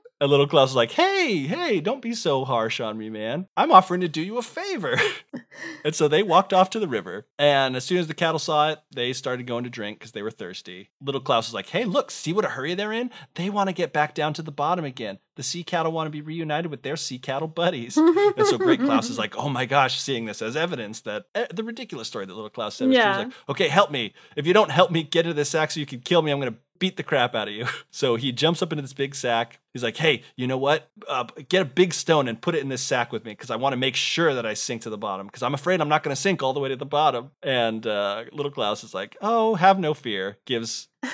Speaker 1: and little Klaus is like, Hey, hey, don't be so harsh on me, man. I'm offering to do you a favor. and so they walked off to the river. And as soon as the cattle saw it, they started going to drink because they were thirsty. Little Klaus was like, Hey, look, see what a hurry they're in? They want to get back down to the bottom again. The sea cattle want to be reunited with their sea cattle buddies. and so Great Klaus is like, Oh my gosh, seeing this as evidence that eh, the ridiculous story that Little Klaus said. was true. He's
Speaker 2: Yeah.
Speaker 1: like, Okay, help me. If you don't help me get into this sack so you can kill me, I'm going to beat the crap out of you. So he jumps up into this big sack. He's like, hey, you know what? Uh, get a big stone and put it in this sack with me because I want to make sure that I sink to the bottom because I'm afraid I'm not going to sink all the way to the bottom. And uh, little Klaus is like, oh, have no fear. Gives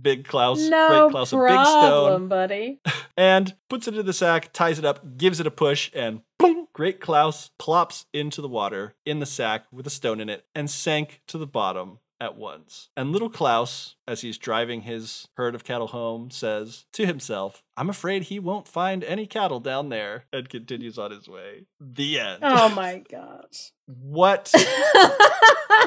Speaker 1: Big Klaus,
Speaker 2: no
Speaker 1: Great Klaus, a big stone
Speaker 2: problem, buddy.
Speaker 1: and puts it into the sack, ties it up, gives it a push, and boom, Great Klaus plops into the water in the sack with a stone in it and sank to the bottom at once. And little Klaus, as he's driving his herd of cattle home, says to himself, I'm afraid he won't find any cattle down there, and continues on his way. The end.
Speaker 2: Oh my gosh.
Speaker 1: what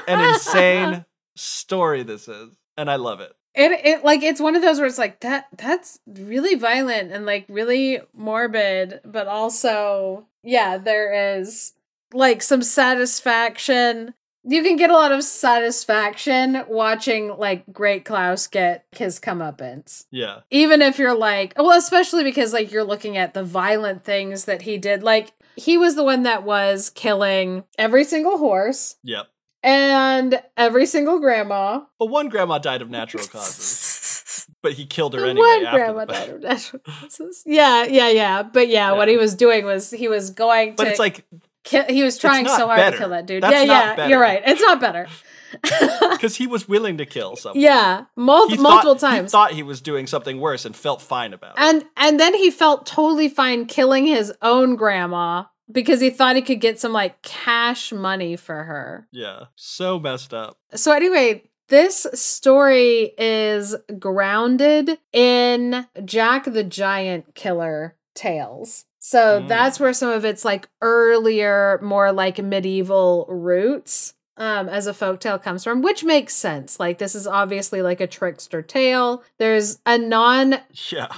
Speaker 1: an insane story this is. And I love it.
Speaker 2: It it like it's one of those where it's like that that's really violent and like really morbid, but also yeah, there is like some satisfaction. You can get a lot of satisfaction watching like Great Klaus get his comeuppance.
Speaker 1: Yeah.
Speaker 2: Even if you're like, well, especially because like you're looking at the violent things that he did. Like he was the one that was killing every single horse
Speaker 1: Yep.
Speaker 2: And every single grandma.
Speaker 1: But one grandma died of natural causes, but he killed her anyway.
Speaker 2: one
Speaker 1: after
Speaker 2: grandma died of natural causes. Yeah, yeah, yeah. But yeah, what he was doing was he was going to
Speaker 1: But
Speaker 2: to
Speaker 1: it's like
Speaker 2: kill, he was trying so hard
Speaker 1: better.
Speaker 2: to kill that dude.
Speaker 1: That's
Speaker 2: yeah, yeah.
Speaker 1: better.
Speaker 2: You're right. It's not better.
Speaker 1: because he was willing to kill someone.
Speaker 2: yeah, mul- multiple times.
Speaker 1: He thought he was doing something worse and felt fine about it.
Speaker 2: and and then he felt totally fine killing his own grandma because he thought he could get some like cash money for her.
Speaker 1: Yeah, so messed up.
Speaker 2: So anyway, this story is grounded in Jack the Giant Killer tales. So
Speaker 1: Mm.
Speaker 2: that's where some of its like earlier, more like medieval roots um, as a folktale comes from, which makes sense. Like this is obviously like a trickster tale. There's a non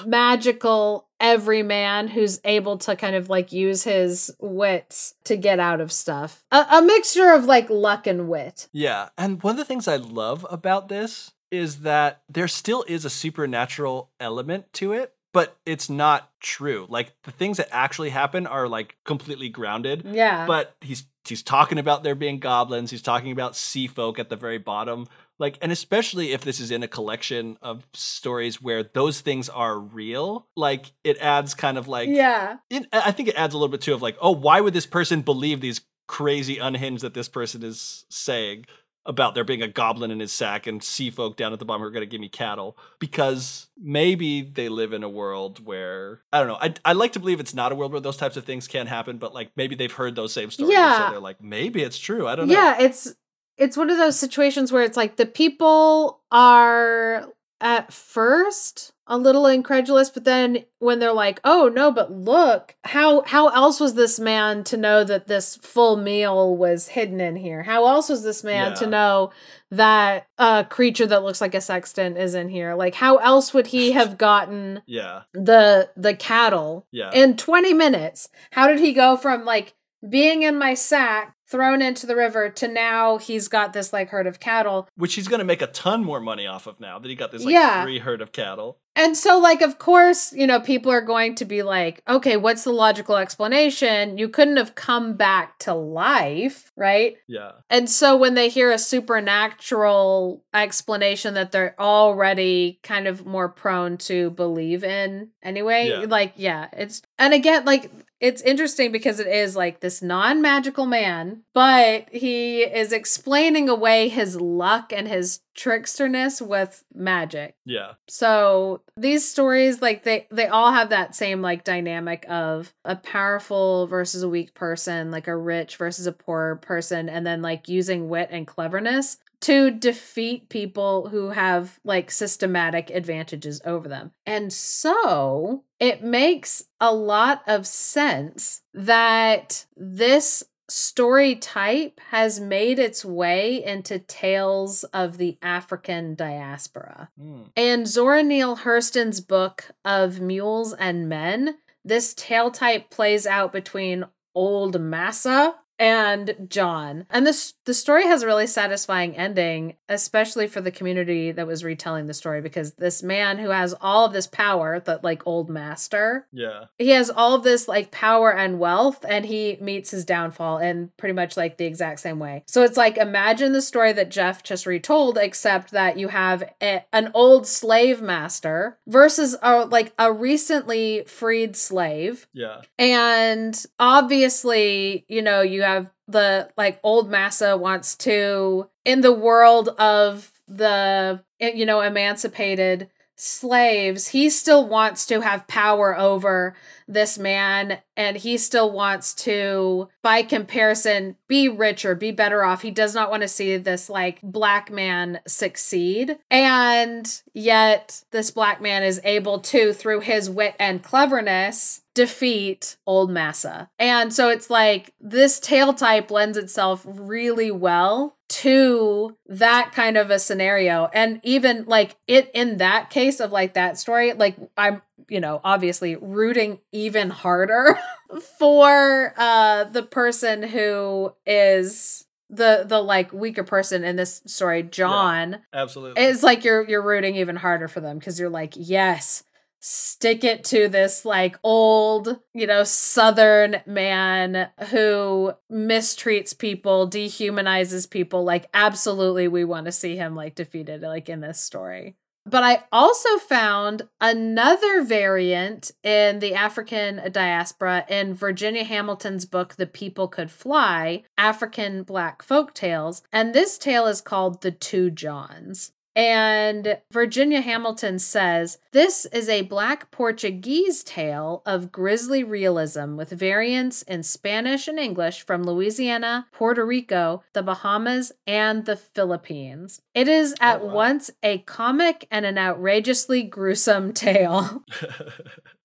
Speaker 2: magical everyman who's able to kind of like use his wits to get out of stuff. A, a mixture of like luck and wit.
Speaker 1: yeah. And one of the things I love about this is that there still is a supernatural element to it, but it's not true. Like the things that actually happen are like completely grounded.
Speaker 2: Yeah.
Speaker 1: but he's he's talking about there being goblins he's talking about sea folk at the very bottom like and especially if this is in a collection of stories where those things are real like it adds kind of like
Speaker 2: yeah.
Speaker 1: it, i think it adds a little bit too of like oh why would this person believe these crazy unhinged that this person is saying about there being a goblin in his sack and sea folk down at the bottom who are going to give me cattle because maybe they live in a world where I don't know. I I like to believe it's not a world where those types of things can happen, but like maybe they've heard those same stories,
Speaker 2: Yeah.
Speaker 1: so they're like maybe it's true. I don't know.
Speaker 2: Yeah, it's it's one of those situations where it's like the people are at first a little incredulous but then when they're like oh no but look how how else was this man to know that this full meal was hidden in here? How else was this man to know that a creature that looks like a sexton is in here? Like how else would he have gotten
Speaker 1: Yeah,
Speaker 2: the the cattle
Speaker 1: yeah,
Speaker 2: in 20 minutes? How did he go from like being in my sack thrown into the river to now he's got this like herd of cattle?
Speaker 1: Which he's going to make a ton more money off of now that he got this like
Speaker 2: Yeah.
Speaker 1: free herd of cattle.
Speaker 2: And so like of course you know people are going to be like okay what's the logical explanation you couldn't have come back to life right
Speaker 1: Yeah,
Speaker 2: and so when they hear a supernatural explanation that they're already kind of more prone to believe in anyway,
Speaker 1: Yeah.
Speaker 2: like, yeah, it's, and again, like, it's interesting because it is like this non magical man, but he is explaining away his luck and his tricksterness with magic.
Speaker 1: yeah,
Speaker 2: So these stories, like they they all have that same like dynamic of a powerful versus a weak person, like a rich versus a poor person, and then like using wit and cleverness to defeat people who have like systematic advantages over them. And so it makes a lot of sense that this story type has made its way into tales of the African diaspora.
Speaker 1: Mm.
Speaker 2: In Zora Neale Hurston's book of Mules and Men, this tale type plays out between Old Massa and John. And this the story has a really satisfying ending, especially for the community that was retelling the story because this man who has all of this power, that like old master,
Speaker 1: yeah,
Speaker 2: he has all of this like power and wealth and he meets his downfall in pretty much like the exact same way. So it's like imagine the story that Geoff just retold except that you have a, an old slave master versus a like a recently freed slave.
Speaker 1: Yeah,
Speaker 2: and obviously, you know, you have the like old Massa wants to, in the world of the, eh, you know, emancipated slaves, he still wants to have power over this man and he still wants to, by comparison, be richer, be better off. He does not want to see this like black man succeed. And yet, this black man is able to, through his wit and cleverness, defeat old Massa. And so it's like this tale type lends itself really well to that kind of a scenario. And even like it in that case of like that story, like I'm, you know, obviously rooting even harder for uh the person who is the the like weaker person in this story, John
Speaker 1: absolutely.
Speaker 2: it's like you're you're rooting even harder for them because you're like yes stick it to this like old, you know, southern man who mistreats people, dehumanizes people. Like, absolutely, we want to see him like defeated, like in this story. But I also found another variant in the African diaspora in Virginia Hamilton's book, The People Could Fly African Black Folk Tales. And this tale is called The Two Johns. And Virginia Hamilton says this is a Black Portuguese tale of grisly realism with variants in Spanish and English from Louisiana, Puerto Rico, the Bahamas, and the Philippines. It is at
Speaker 1: Oh, wow.
Speaker 2: once a comic and an outrageously gruesome tale.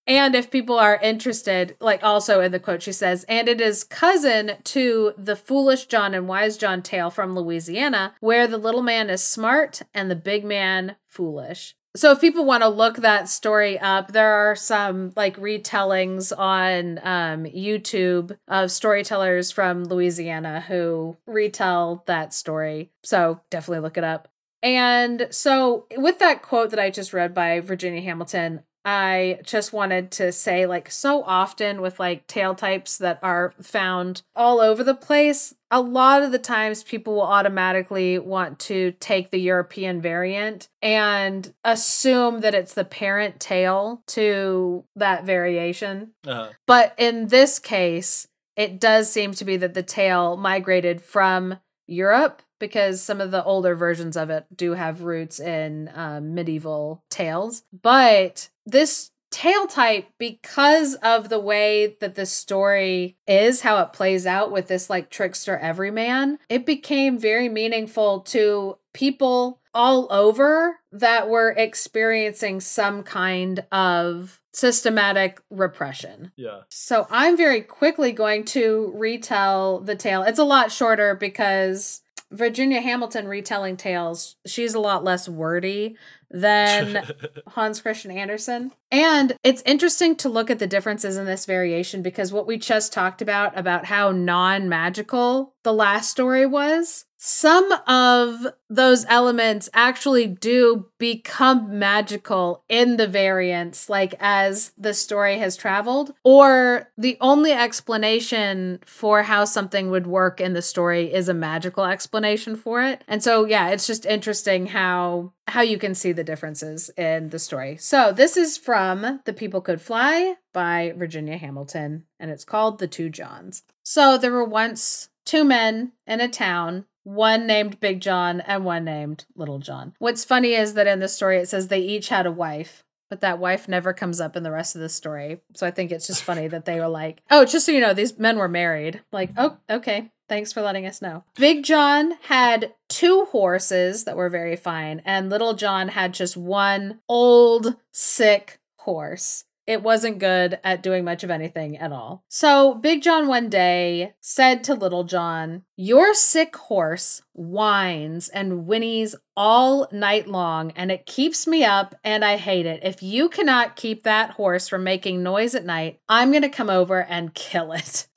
Speaker 2: And if people are interested, like also in the quote, she says, and it is cousin to the Foolish John and Wise John tale from Louisiana, where the little man is smart and the big man foolish. So if people want to look that story up, there are some like retellings on um, YouTube of storytellers from Louisiana who retell that story. So definitely look it up. And so, with that quote that I just read by Virginia Hamilton, I just wanted to say, like, so often with like tale types that are found all over the place, a lot of the times people will automatically want to take the European variant and assume that it's the parent tale to that variation.
Speaker 1: Uh-huh.
Speaker 2: But in this case, it does seem to be that the tale migrated from Europe because some of the older versions of it do have roots in um, medieval tales. But this tale type, because of the way that the story is, how it plays out with this like trickster everyman, it became very meaningful to people all over that were experiencing some kind of systematic repression.
Speaker 1: Yeah.
Speaker 2: So I'm very quickly going to retell the tale. It's a lot shorter because Virginia Hamilton retelling tales, she's a lot less wordy than Hans Christian Andersen. And it's interesting to look at the differences in this variation because what we just talked about, about how non magical the last story was, some of those elements actually do become magical in the variants, like as the story has traveled, or the only explanation for how something would work in the story is a magical explanation for it. And so, yeah, it's just interesting how how you can see the differences in the story. So, this is from The People Could Fly by Virginia Hamilton, and it's called The Two Johns. So, there were once two men in a town, one named Big John and one named Little John. What's funny is that in the story it says they each had a wife. But that wife never comes up in the rest of the story. So I think it's just funny that they were like, oh, just so you know, these men were married. Like, oh, okay. Thanks for letting us know. Big John had two horses that were very fine, and Little John had just one old, sick horse. It wasn't good at doing much of anything at all. So Big John one day said to Little John, Your sick horse whines and whinnies all night long, and it keeps me up, and I hate it. If you cannot keep that horse from making noise at night, I'm going to come over and kill it.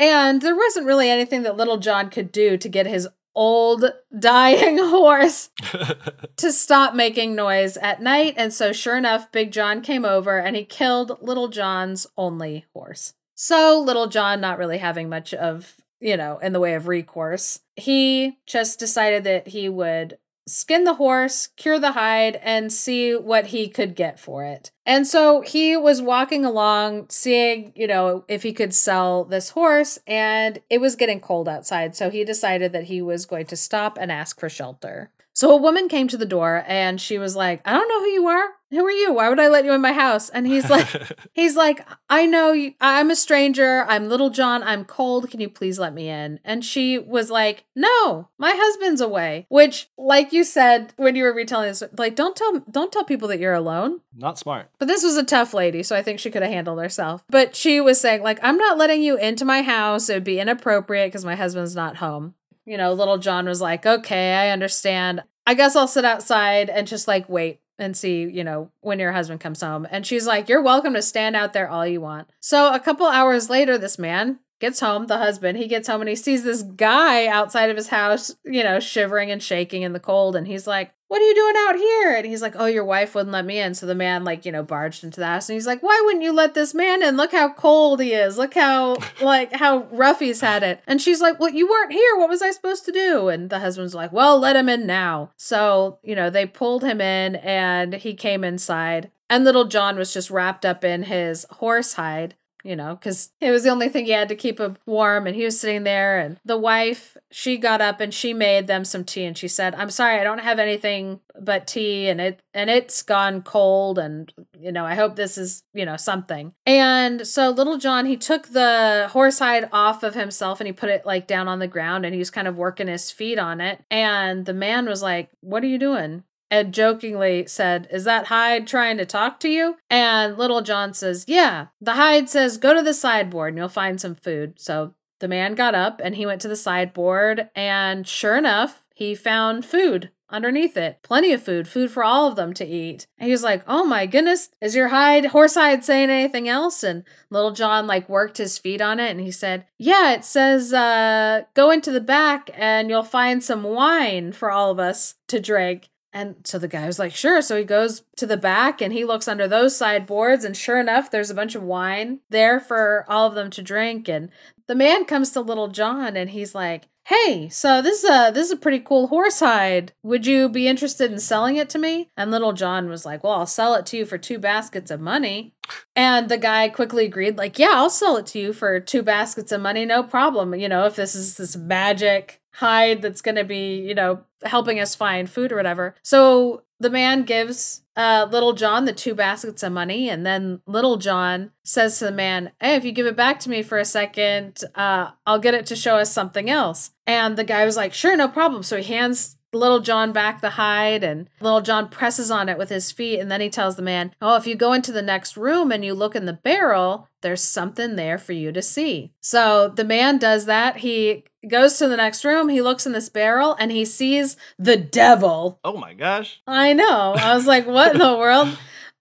Speaker 2: And there wasn't really anything that Little John could do to get his old dying horse to stop making noise at night. And so, sure enough, Big John came over and he killed Little John's only horse. So, Little John, not really having much of, you know, in the way of recourse, he just decided that he would skin the horse, cure the hide, and see what he could get for it. And so he was walking along, seeing, you know, if he could sell this horse, and it was getting cold outside. So he decided that he was going to stop and ask for shelter. So a woman came to the door and she was like, I don't know who you are. Who are you? Why would I let you in my house? And he's like, He's like, I know you, I'm a stranger. I'm Little John. I'm cold. Can you please let me in? And she was like, No, my husband's away. Which, like you said when you were retelling this, like don't tell don't tell people that you're alone.
Speaker 1: Not smart.
Speaker 2: But this was a tough lady, so I think she could have handled herself. But she was saying, like, I'm not letting you into my house. It would be inappropriate because my husband's not home. You know, Little John was like, Okay, I understand. I guess I'll sit outside and just like wait and see, you know, when your husband comes home. And she's like, You're welcome to stand out there all you want. So a couple hours later, this man gets home, the husband, he gets home and he sees this guy outside of his house, you know, shivering and shaking in the cold. And he's like, What are you doing out here? And he's like, Oh, your wife wouldn't let me in. So the man, like, you know, barged into the house and he's like, Why wouldn't you let this man in? Look how cold he is. Look how, like, how rough he's had it. And she's like, Well, you weren't here. What was I supposed to do? And the husband's like, Well, let him in now. So, you know, they pulled him in and he came inside. And little John was just wrapped up in his horse hide you know, because it was the only thing he had to keep him warm. And he was sitting there, and the wife, she got up and she made them some tea, and she said, "I'm sorry, I don't have anything but tea, and it and it's gone cold, and you know, I hope this is you know something." And so little John, he took the horsehide off of himself and he put it like down on the ground, and he was kind of working his feet on it. And the man was like, "What are you doing?" And jokingly said, Is that hide trying to talk to you? And Little John says, Yeah. The hide says, Go to the sideboard and you'll find some food. So the man got up and he went to the sideboard, and sure enough, he found food underneath it. Plenty of food, food for all of them to eat. And he was like, Oh my goodness, is your hide, horse hide saying anything else? And little John like worked his feet on it and he said, Yeah, it says, uh, go into the back and you'll find some wine for all of us to drink. And so the guy was like, sure. So he goes to the back and he looks under those sideboards. And sure enough, there's a bunch of wine there for all of them to drink. And the man comes to little John and he's like, hey, so this is a this is a pretty cool horse hide. Would you be interested in selling it to me? And little John was like, well, I'll sell it to you for two baskets of money. And the guy quickly agreed, like, yeah, I'll sell it to you for two baskets of money, no problem. You know, if this is this magic hide that's going to be, you know, helping us find food or whatever. So the man gives uh, Little John the two baskets of money, and then Little John says to the man, Hey, if you give it back to me for a second, uh, I'll get it to show us something else. And the guy was like, Sure, no problem. So he hands Little John back the hide, and Little John presses on it with his feet. And then he tells the man, Oh, if you go into the next room and you look in the barrel, there's something there for you to see. So the man does that. He goes to the next room, he looks in this barrel, and he sees the devil.
Speaker 1: Oh my gosh.
Speaker 2: I know. I was like, What in the world?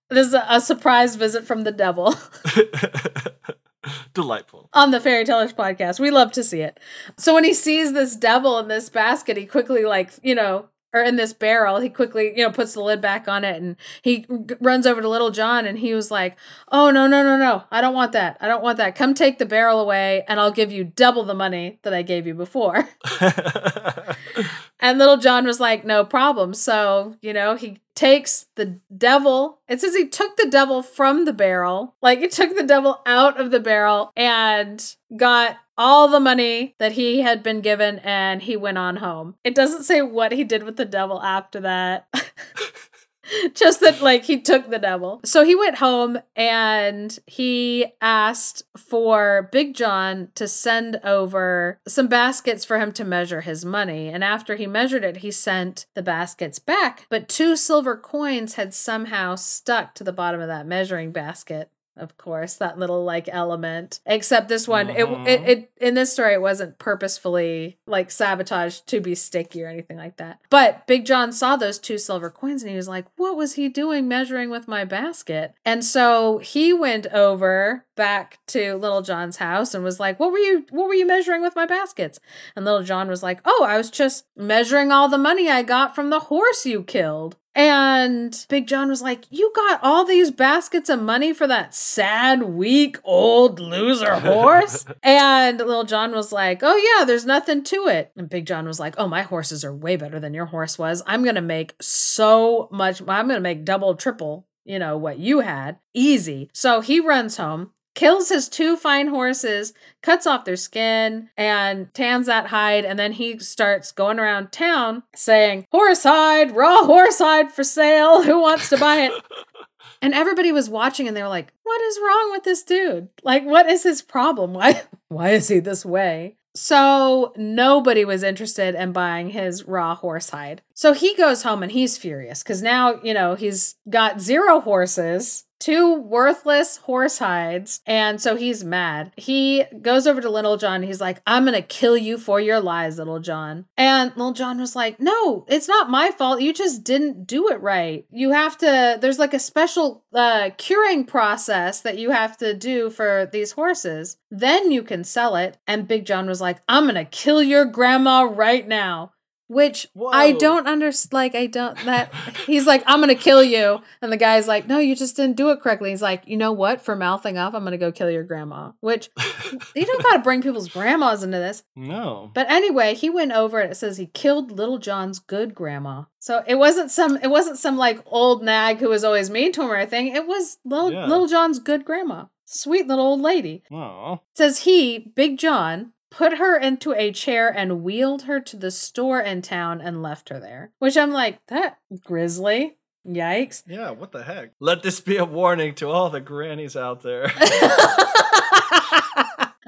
Speaker 2: This is a surprise visit from the devil.
Speaker 1: Delightful.
Speaker 2: On the Fairy Tellers podcast. We love to see it. So when he sees this devil in this basket, he quickly, like, you know, or in this barrel, he quickly, you know, puts the lid back on it and he runs over to Little John and he was like, Oh, no, no, no, no. I don't want that. I don't want that. Come take the barrel away and I'll give you double the money that I gave you before. and Little John was like, No problem. So, you know, he takes the devil. It says he took the devil from the barrel. Like he took the devil out of the barrel and got all the money that he had been given and he went on home. It doesn't say what he did with the devil after that. Just that, like, he took the devil. So he went home and he asked for Big John to send over some baskets for him to measure his money. And after he measured it, he sent the baskets back. But two silver coins had somehow stuck to the bottom of that measuring basket of course that little like element except this one it, it uh-huh. it in this story it wasn't purposefully like sabotaged to be sticky or anything like that. But big john saw those two silver coins and he was like what was he doing measuring with my basket? And so he went over back to little john's house and was like what were you what were you measuring with my baskets? And little john was like oh i was just measuring all the money i got from the horse you killed and Big John was like, You got all these baskets of money for that sad, weak, old loser horse? and Little John was like, Oh, yeah, there's nothing to it. And Big John was like, Oh, my horses are way better than your horse was. I'm going to make so much, I'm going to make double, triple, you know, what you had. Easy. So he runs home. Kills his two fine horses, cuts off their skin, and tans that hide. And then he starts going around town saying, Horse hide, raw horse hide for sale. Who wants to buy it? And everybody was watching and they were like, what is wrong with this dude? Like, what is his problem? Why, why is he this way? So nobody was interested in buying his raw horse hide. So he goes home and he's furious because now, you know, he's got zero horses two worthless horse hides. And so he's mad. He goes over to Little John. He's like, I'm going to kill you for your lies, Little John. And Little John was like, No, it's not my fault. You just didn't do it right. You have to, there's like a special uh, curing process that you have to do for these horses. Then you can sell it. And Big John was like, I'm going to kill your grandma right now which I don't understand. Like, I don't, that he's like, I'm going to kill you. And the guy's like, no, you just didn't do it correctly. He's like, you know what? For mouthing off, I'm going to go kill your grandma, which you don't got to bring people's grandmas into this.
Speaker 1: no.
Speaker 2: But anyway, he went over and it says he killed little John's good grandma. So it wasn't some, it wasn't some like old nag who was always mean to him or anything. It was little,
Speaker 1: Yeah.
Speaker 2: little John's good grandma. Sweet little old lady
Speaker 1: Oh.
Speaker 2: says he, Big John, put her into a chair and wheeled her to the store in town and left her there. Which I'm like, that grisly. Yikes.
Speaker 1: Yeah, what the heck? Let this be a warning to all the grannies out there.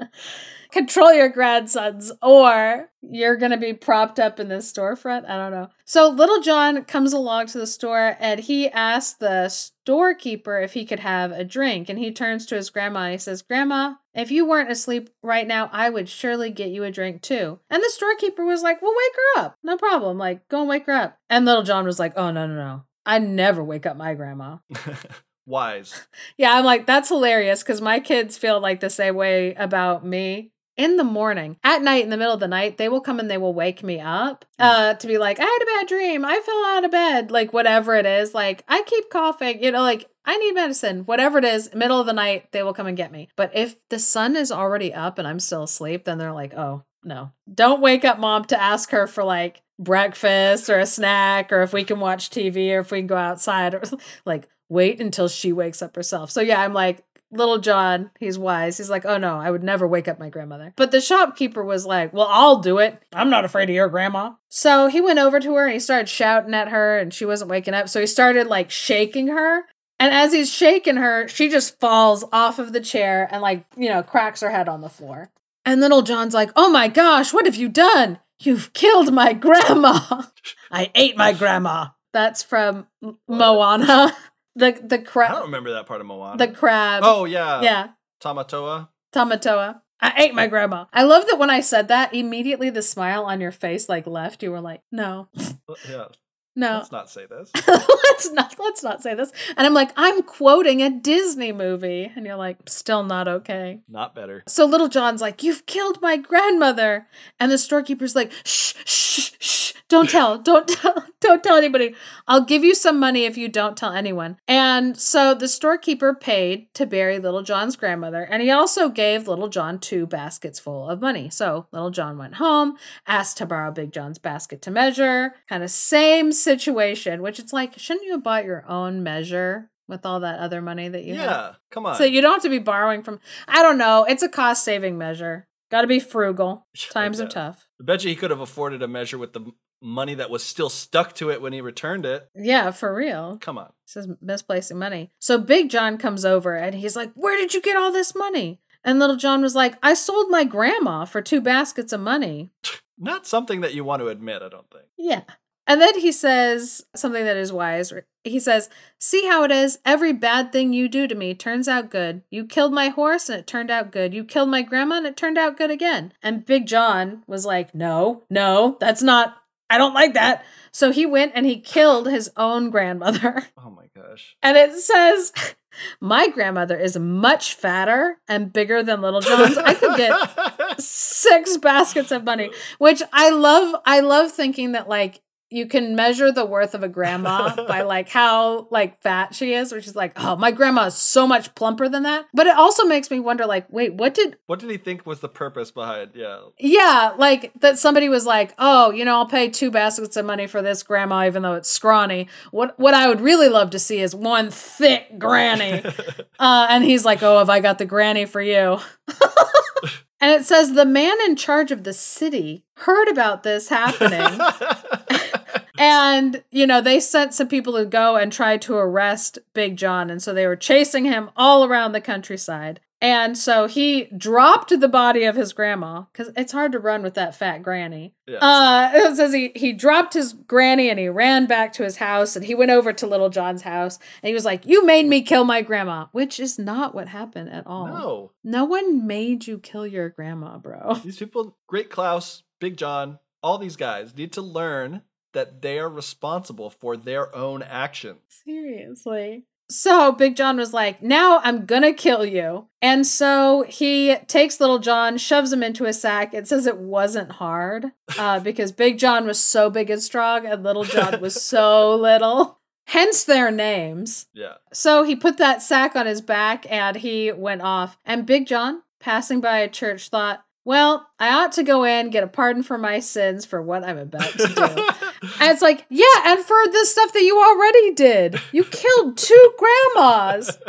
Speaker 2: Control your grandsons, or you're gonna be propped up in this storefront. I don't know. So Little John comes along to the store and he asks the storekeeper if he could have a drink. And he turns to his grandma and he says, Grandma, if you weren't asleep right now, I would surely get you a drink too. And the storekeeper was like, Well, wake her up. No problem. Like, go and wake her up. And Little John was like, Oh, no, no, no. I never wake up my grandma.
Speaker 1: Wise.
Speaker 2: Yeah, I'm like, that's hilarious because my kids feel like the same way about me. In the morning, at night, in the middle of the night, they will come and they will wake me up uh, to be like, I had a bad dream. I fell out of bed. Like, whatever it is. Like, I keep coughing. You know, like, I need medicine. Whatever it is, middle of the night, they will come and get me. But if the sun is already up and I'm still asleep, then they're like, oh, no. Don't wake up mom to ask her for like breakfast or a snack or if we can watch TV or if we can go outside or like wait until she wakes up herself. So yeah, I'm like, little John, he's wise. He's like, oh no, I would never wake up my grandmother. But the shopkeeper was like, well, I'll do it. I'm not afraid of your grandma. So he went over to her and he started shouting at her and she wasn't waking up. So he started like shaking her. And as he's shaking her, she just falls off of the chair and like, you know, cracks her head on the floor. And little John's like, oh my gosh, what have you done? You've killed my grandma. I ate my grandma. That's from M- Moana. The the crab.
Speaker 1: I don't remember that part of Moana.
Speaker 2: the crab.
Speaker 1: oh yeah.
Speaker 2: yeah,
Speaker 1: Tamatoa.
Speaker 2: Tamatoa. I ate my grandma. I love that when I said that, immediately the smile on your face like left. You were like, no,
Speaker 1: Yeah.
Speaker 2: No.
Speaker 1: Let's not say this.
Speaker 2: let's not let's not say this. And I'm like, I'm quoting a Disney movie, and you're like, still not okay.
Speaker 1: Not better.
Speaker 2: So little John's like, You've killed my grandmother. And the storekeeper's like, Shh, shh, shh, don't tell, don't tell, don't tell anybody. I'll give you some money if you don't tell anyone. And so the storekeeper paid to bury little John's grandmother. And he also gave little John two baskets full of money. So little John went home, asked to borrow Big John's basket to measure. Kind of same situation, which it's like, shouldn't you have bought your own measure? With all that other money that you
Speaker 1: Yeah.
Speaker 2: have.
Speaker 1: Come on.
Speaker 2: So you don't have to be borrowing from. I don't know. It's a cost saving measure. Got to be frugal. Times are tough.
Speaker 1: I bet you he could have afforded a measure with the money that was still stuck to it when he returned it.
Speaker 2: Yeah, for real.
Speaker 1: Come on.
Speaker 2: This is misplacing money. So Big John comes over and he's like, "Where did you get all this money?" And Little John was like, "I sold my grandma for two baskets of money."
Speaker 1: Not something that you want to admit, I don't think.
Speaker 2: Yeah. And then he says something that is wise. He says, See how it is? Every bad thing you do to me turns out good. You killed my horse and it turned out good. You killed my grandma and it turned out good again. And Big John was like, No, no, that's not, I don't like that. So he went and he killed his own grandmother.
Speaker 1: Oh my gosh.
Speaker 2: And it says, My grandmother is much fatter and bigger than Little John's. I could get six baskets of money which i love i love thinking that like you can measure the worth of a grandma by like how like fat she is which is like oh my grandma is so much plumper than that but it also makes me wonder like wait what did
Speaker 1: what did he think was the purpose behind? Yeah.
Speaker 2: yeah like that somebody was like oh you know i'll pay two baskets of money for this grandma even though it's scrawny what what i would really love to see is one thick granny uh, and he's like oh have i got the granny for you and it says the man in charge of the city heard about this happening and you know they sent some people to go and try to arrest big john and so they were chasing him all around the countryside And so he dropped the body of his grandma because it's hard to run with that fat granny.
Speaker 1: Yeah.
Speaker 2: Uh, it says he, he dropped his granny and he ran back to his house and he went over to Little John's house and he was like, You made me kill my grandma, which is not what happened at all.
Speaker 1: no.
Speaker 2: No one made you kill your grandma, bro.
Speaker 1: These people, Great Klaus, Big John, all these guys need to learn that they are responsible for their own actions.
Speaker 2: Seriously. So Big John was like, Now I'm gonna kill you. And so he takes Little John, shoves him into a sack. It says it wasn't hard uh, because Big John was so big and strong and Little John was so little. Hence their names.
Speaker 1: Yeah.
Speaker 2: So he put that sack on his back and he went off. And Big John, passing by a church, thought, Well, I ought to go in, get a pardon for my sins for what I'm about to do. And it's like, yeah, and for the stuff that you already did. You killed two grandmas.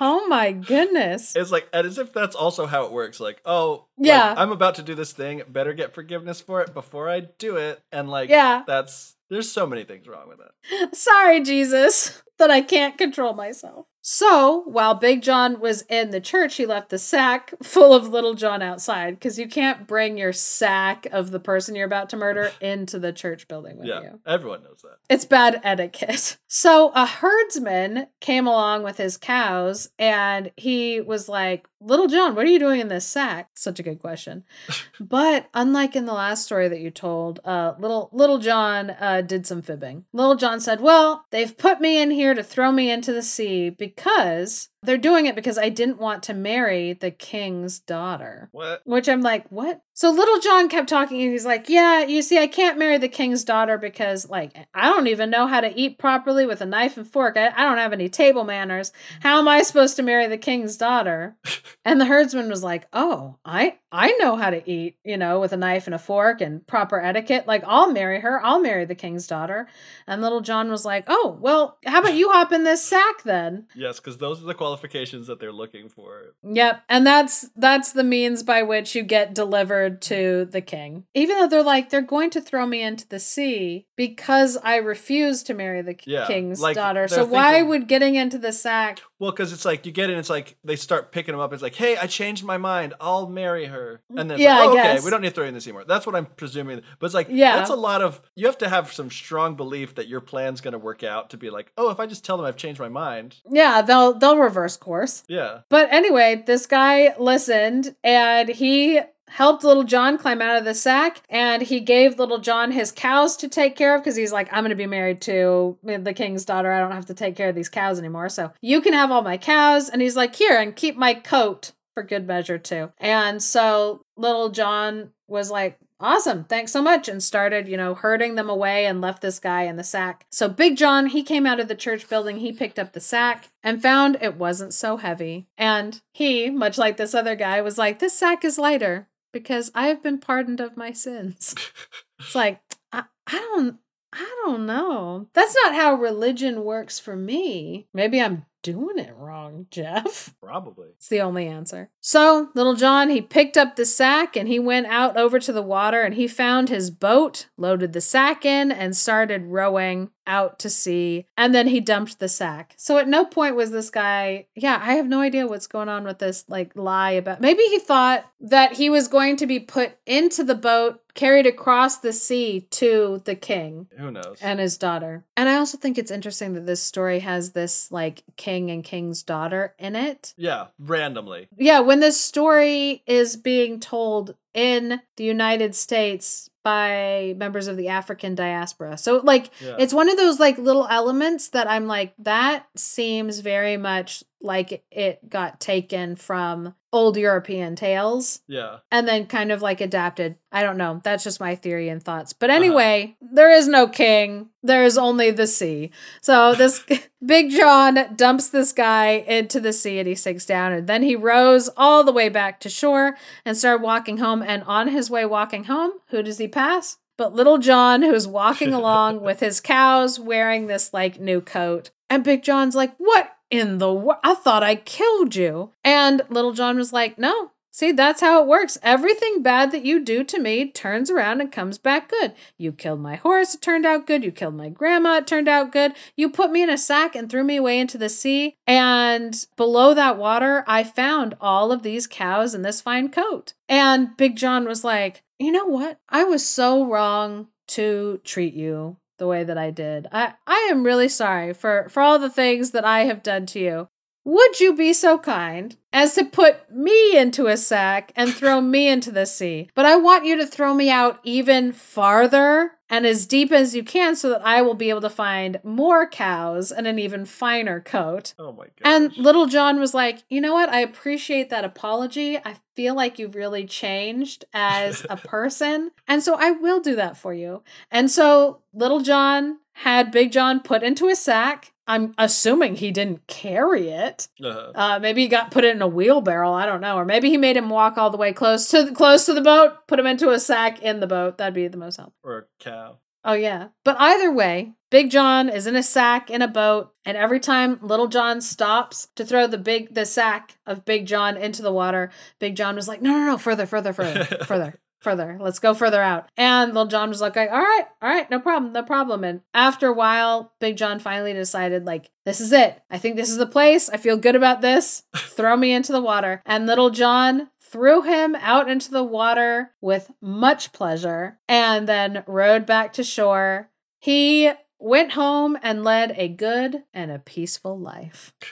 Speaker 2: Oh my goodness.
Speaker 1: It's like, and as if that's also how it works. Like, oh, like,
Speaker 2: Yeah.
Speaker 1: I'm about to do this thing. Better get forgiveness for it before I do it. And like,
Speaker 2: Yeah.
Speaker 1: that's there's so many things wrong with it.
Speaker 2: Sorry, Jesus, that I can't control myself. So, while Big John was in the church, he left the sack full of Little John outside because you can't bring your sack of the person you're about to murder into the church building with
Speaker 1: yeah,
Speaker 2: you.
Speaker 1: everyone knows that.
Speaker 2: It's bad etiquette. So a herdsman came along with his cows and he was like, Little John, what are you doing in this sack? Such a good question. but unlike in the last story that you told, uh, little little John uh, did some fibbing. Little John said, Well, they've put me in here to throw me into the sea because because they're doing it because I didn't want to marry the king's daughter.
Speaker 1: What?
Speaker 2: Which I'm like, what? So little John kept talking and he's like, yeah, you see, I can't marry the king's daughter because, like, I don't even know how to eat properly with a knife and fork. I, I don't have any table manners. How am I supposed to marry the king's daughter? and the herdsman was like, oh, I, I know how to eat, you know, with a knife and a fork and proper etiquette. Like, I'll marry her. I'll marry the king's daughter. And little John was like, oh, well, how about you hop in this sack then?
Speaker 1: Yes, because those are the qualifications that they're looking for.
Speaker 2: Yep, and that's that's the means by which you get delivered to the king. Even though they're like they're going to throw me into the sea because I refuse to marry the
Speaker 1: Yeah,
Speaker 2: king's
Speaker 1: like,
Speaker 2: daughter. So why would getting into the sack?
Speaker 1: Well, because it's like you get in, it's like they start picking them up. It's like, hey, I changed my mind. I'll marry her. Mm, and then it's
Speaker 2: Yeah,
Speaker 1: like, oh, okay,
Speaker 2: guess.
Speaker 1: we don't need to throw you in the sea anymore. That's what I'm presuming. But it's like,
Speaker 2: Yeah.
Speaker 1: that's a lot of, you have to have some strong belief that your plan's going to work out to be like, oh, if I just tell them I've changed my mind.
Speaker 2: Yeah, they'll they'll reverse course.
Speaker 1: Yeah.
Speaker 2: But anyway, this guy listened and he helped little John climb out of the sack and he gave little John his cows to take care of because he's like, I'm going to be married to the king's daughter. I don't have to take care of these cows anymore. So you can have all my cows. And he's like, Here, and keep my coat for good measure too. And so little John was like, Awesome. Thanks so much. And started, you know, herding them away and left this guy in the sack. So Big John, he came out of the church building. He picked up the sack and found it wasn't so heavy. And he, much like this other guy, was like, This sack is lighter because I have been pardoned of my sins. it's like, I, I don't. I don't know. That's not how religion works for me. Maybe I'm doing it wrong, Geoff.
Speaker 1: Probably.
Speaker 2: It's the only answer. So, little John, he picked up the sack and he went out over to the water and he found his boat, loaded the sack in, and started rowing out to sea. And then he dumped the sack. So, at no point was this guy, yeah, I have no idea what's going on with this like lie about. Maybe he thought that he was going to be put into the boat, carried across the sea to the king
Speaker 1: Who knows?
Speaker 2: and his daughter. And I also think it's interesting that this story has this like king and king's daughter in it.
Speaker 1: yeah, randomly.
Speaker 2: Yeah, when this story is being told in the United States by members of the African diaspora. So like
Speaker 1: Yeah.
Speaker 2: it's one of those like little elements that I'm like that seems very much like it got taken from old European tales
Speaker 1: yeah.
Speaker 2: and then kind of like adapted. I don't know. That's just my theory and thoughts. But uh-huh. anyway, there is no king. There is only the sea. So this Big John dumps this guy into the sea and he sinks down. And then he rows all the way back to shore and started walking home. And on his way walking home, who does he pass? But little John, who's walking along with his cows wearing this like new coat. And Big John's like, What in the wo- I thought I killed you. And Little John was like, No, See, that's how it works. Everything bad that you do to me turns around and comes back good. You killed my horse, it turned out good. You killed my grandma, it turned out good. You put me in a sack and threw me away into the sea. And below that water, I found all of these cows in this fine coat. And Big John was like, You know what? I was so wrong to treat you the way that I did. I, I am really sorry for, for all the things that I have done to you. Would you be so kind as to put me into a sack and throw me into the sea? But I want you to throw me out even farther and as deep as you can so that I will be able to find more cows and an even finer coat.
Speaker 1: Oh my god.
Speaker 2: And Little John was like, you know what? I appreciate that apology. I feel like you've really changed as a person. and so I will do that for you. And so Little John had Big John put into a sack. I'm assuming he didn't carry it.
Speaker 1: Uh-huh.
Speaker 2: Uh, maybe he got put it in a wheelbarrow. I don't know, or maybe he made him walk all the way close to the, close to the boat, put him into a sack in the boat. That'd be the most helpful.
Speaker 1: or a cow.
Speaker 2: Oh yeah. But either way, Big John is in a sack in a boat, and every time Little John stops to throw the big the sack of Big John into the water, Big John was like, "No, no, no, further, further, further, further." Further, let's go further out. And Little John was like, all right, all right, no problem, no problem. And after a while, Big John finally decided, like, this is it. I think this is the place. I feel good about this. Throw me into the water. And Little John threw him out into the water with much pleasure and then rowed back to shore. He went home and led a good and a peaceful life.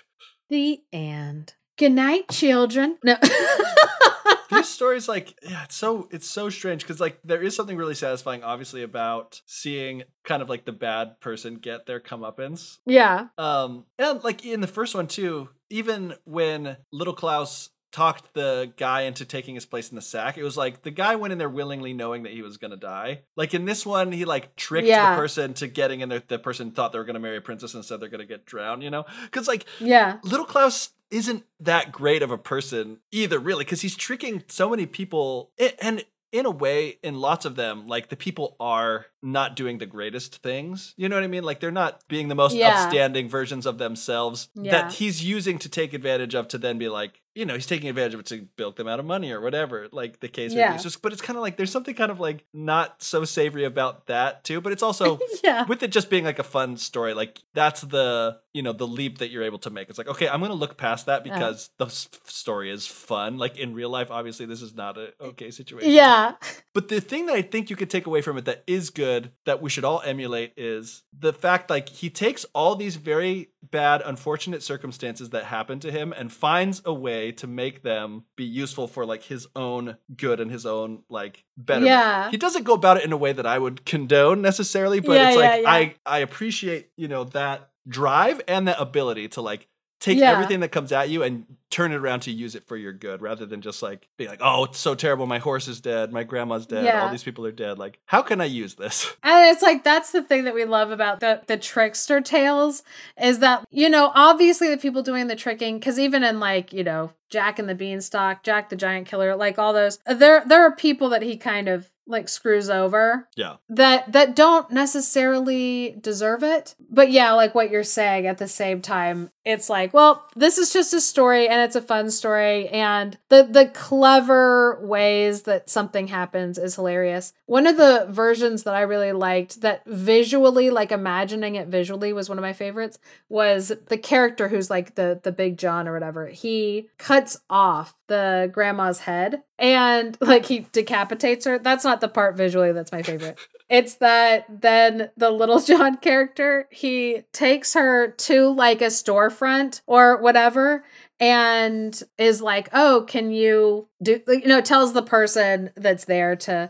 Speaker 2: The end. Good night, children. No.
Speaker 1: These stories, like, yeah, it's so it's so strange because like there is something really satisfying, obviously, about seeing kind of like the bad person get their comeuppance.
Speaker 2: yeah.
Speaker 1: Um, and like in the first one too, even when Little Klaus talked the guy into taking his place in the sack, it was like the guy went in there willingly knowing that he was gonna die. Like in this one, he like tricked
Speaker 2: Yeah.
Speaker 1: the person to getting in there. The person thought they were gonna marry a princess and said they're gonna get drowned. You know, because like
Speaker 2: Yeah.
Speaker 1: Little Klaus isn't that great of a person either, really, because he's tricking so many people. And in a way, in lots of them, like the people are not doing the greatest things. You know what I mean? Like they're not being the most
Speaker 2: Yeah.
Speaker 1: upstanding versions of themselves
Speaker 2: Yeah.
Speaker 1: that he's using to take advantage of to then be like, you know, he's taking advantage of it to bilk them out of money or whatever, like the case
Speaker 2: Yeah.
Speaker 1: be. It's just, but it's kind of like there's something kind of like not so savory about that too. But it's also
Speaker 2: yeah.
Speaker 1: with it just being like a fun story like that's the you know the leap that you're able to make it's like okay i'm gonna look past that because the s- story is fun like in real life obviously this is not a okay situation
Speaker 2: Yeah.
Speaker 1: but the thing that i think you could take away from it that is good that we should all emulate is the fact like he takes all these very bad unfortunate circumstances that happen to him and finds a way to make them be useful for like his own good and his own like better.
Speaker 2: Yeah.
Speaker 1: he doesn't go about it in a way that I would condone necessarily, but
Speaker 2: Yeah,
Speaker 1: it's
Speaker 2: yeah,
Speaker 1: like
Speaker 2: yeah.
Speaker 1: I I appreciate you know that drive and that ability to like take
Speaker 2: Yeah.
Speaker 1: everything that comes at you and turn it around to use it for your good rather than just like be like oh it's so terrible. My horse is dead. My grandma's dead. All these people are dead. Like how can I use this?
Speaker 2: And it's like that's the thing that we love about the the trickster tales is that you know obviously the people doing the tricking because even in like you know Jack and the Beanstalk, Jack the Giant Killer, like all those there there are people that he kind of like screws over
Speaker 1: yeah.
Speaker 2: that that don't necessarily deserve it. But yeah like what you're saying at the same time it's like well this is just a story and it's a fun story. And the the clever ways that something happens is hilarious. One of the versions that i really liked that visually like imagining it visually was one of my favorites was the character who's like the the big john or whatever. He cuts off the grandma's head and like he decapitates her. That's not the part visually that's my favorite. It's that then the little John character, he takes her to like a storefront or whatever and is like, "Oh, can you do you know, tells the person that's there to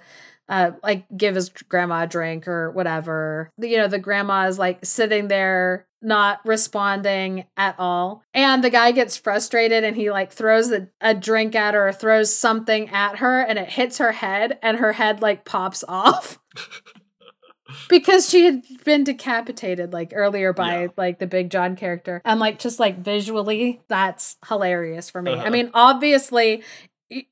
Speaker 2: uh like give his grandma a drink or whatever. You know, the grandma is like sitting there not responding at all. And the guy gets frustrated and he like throws a, a drink at her or throws something at her and it hits her head and her head like pops off. because she had been decapitated like earlier by
Speaker 1: Yeah.
Speaker 2: like the big john character and like just like visually that's hilarious for me i
Speaker 1: Uh-huh.
Speaker 2: mean obviously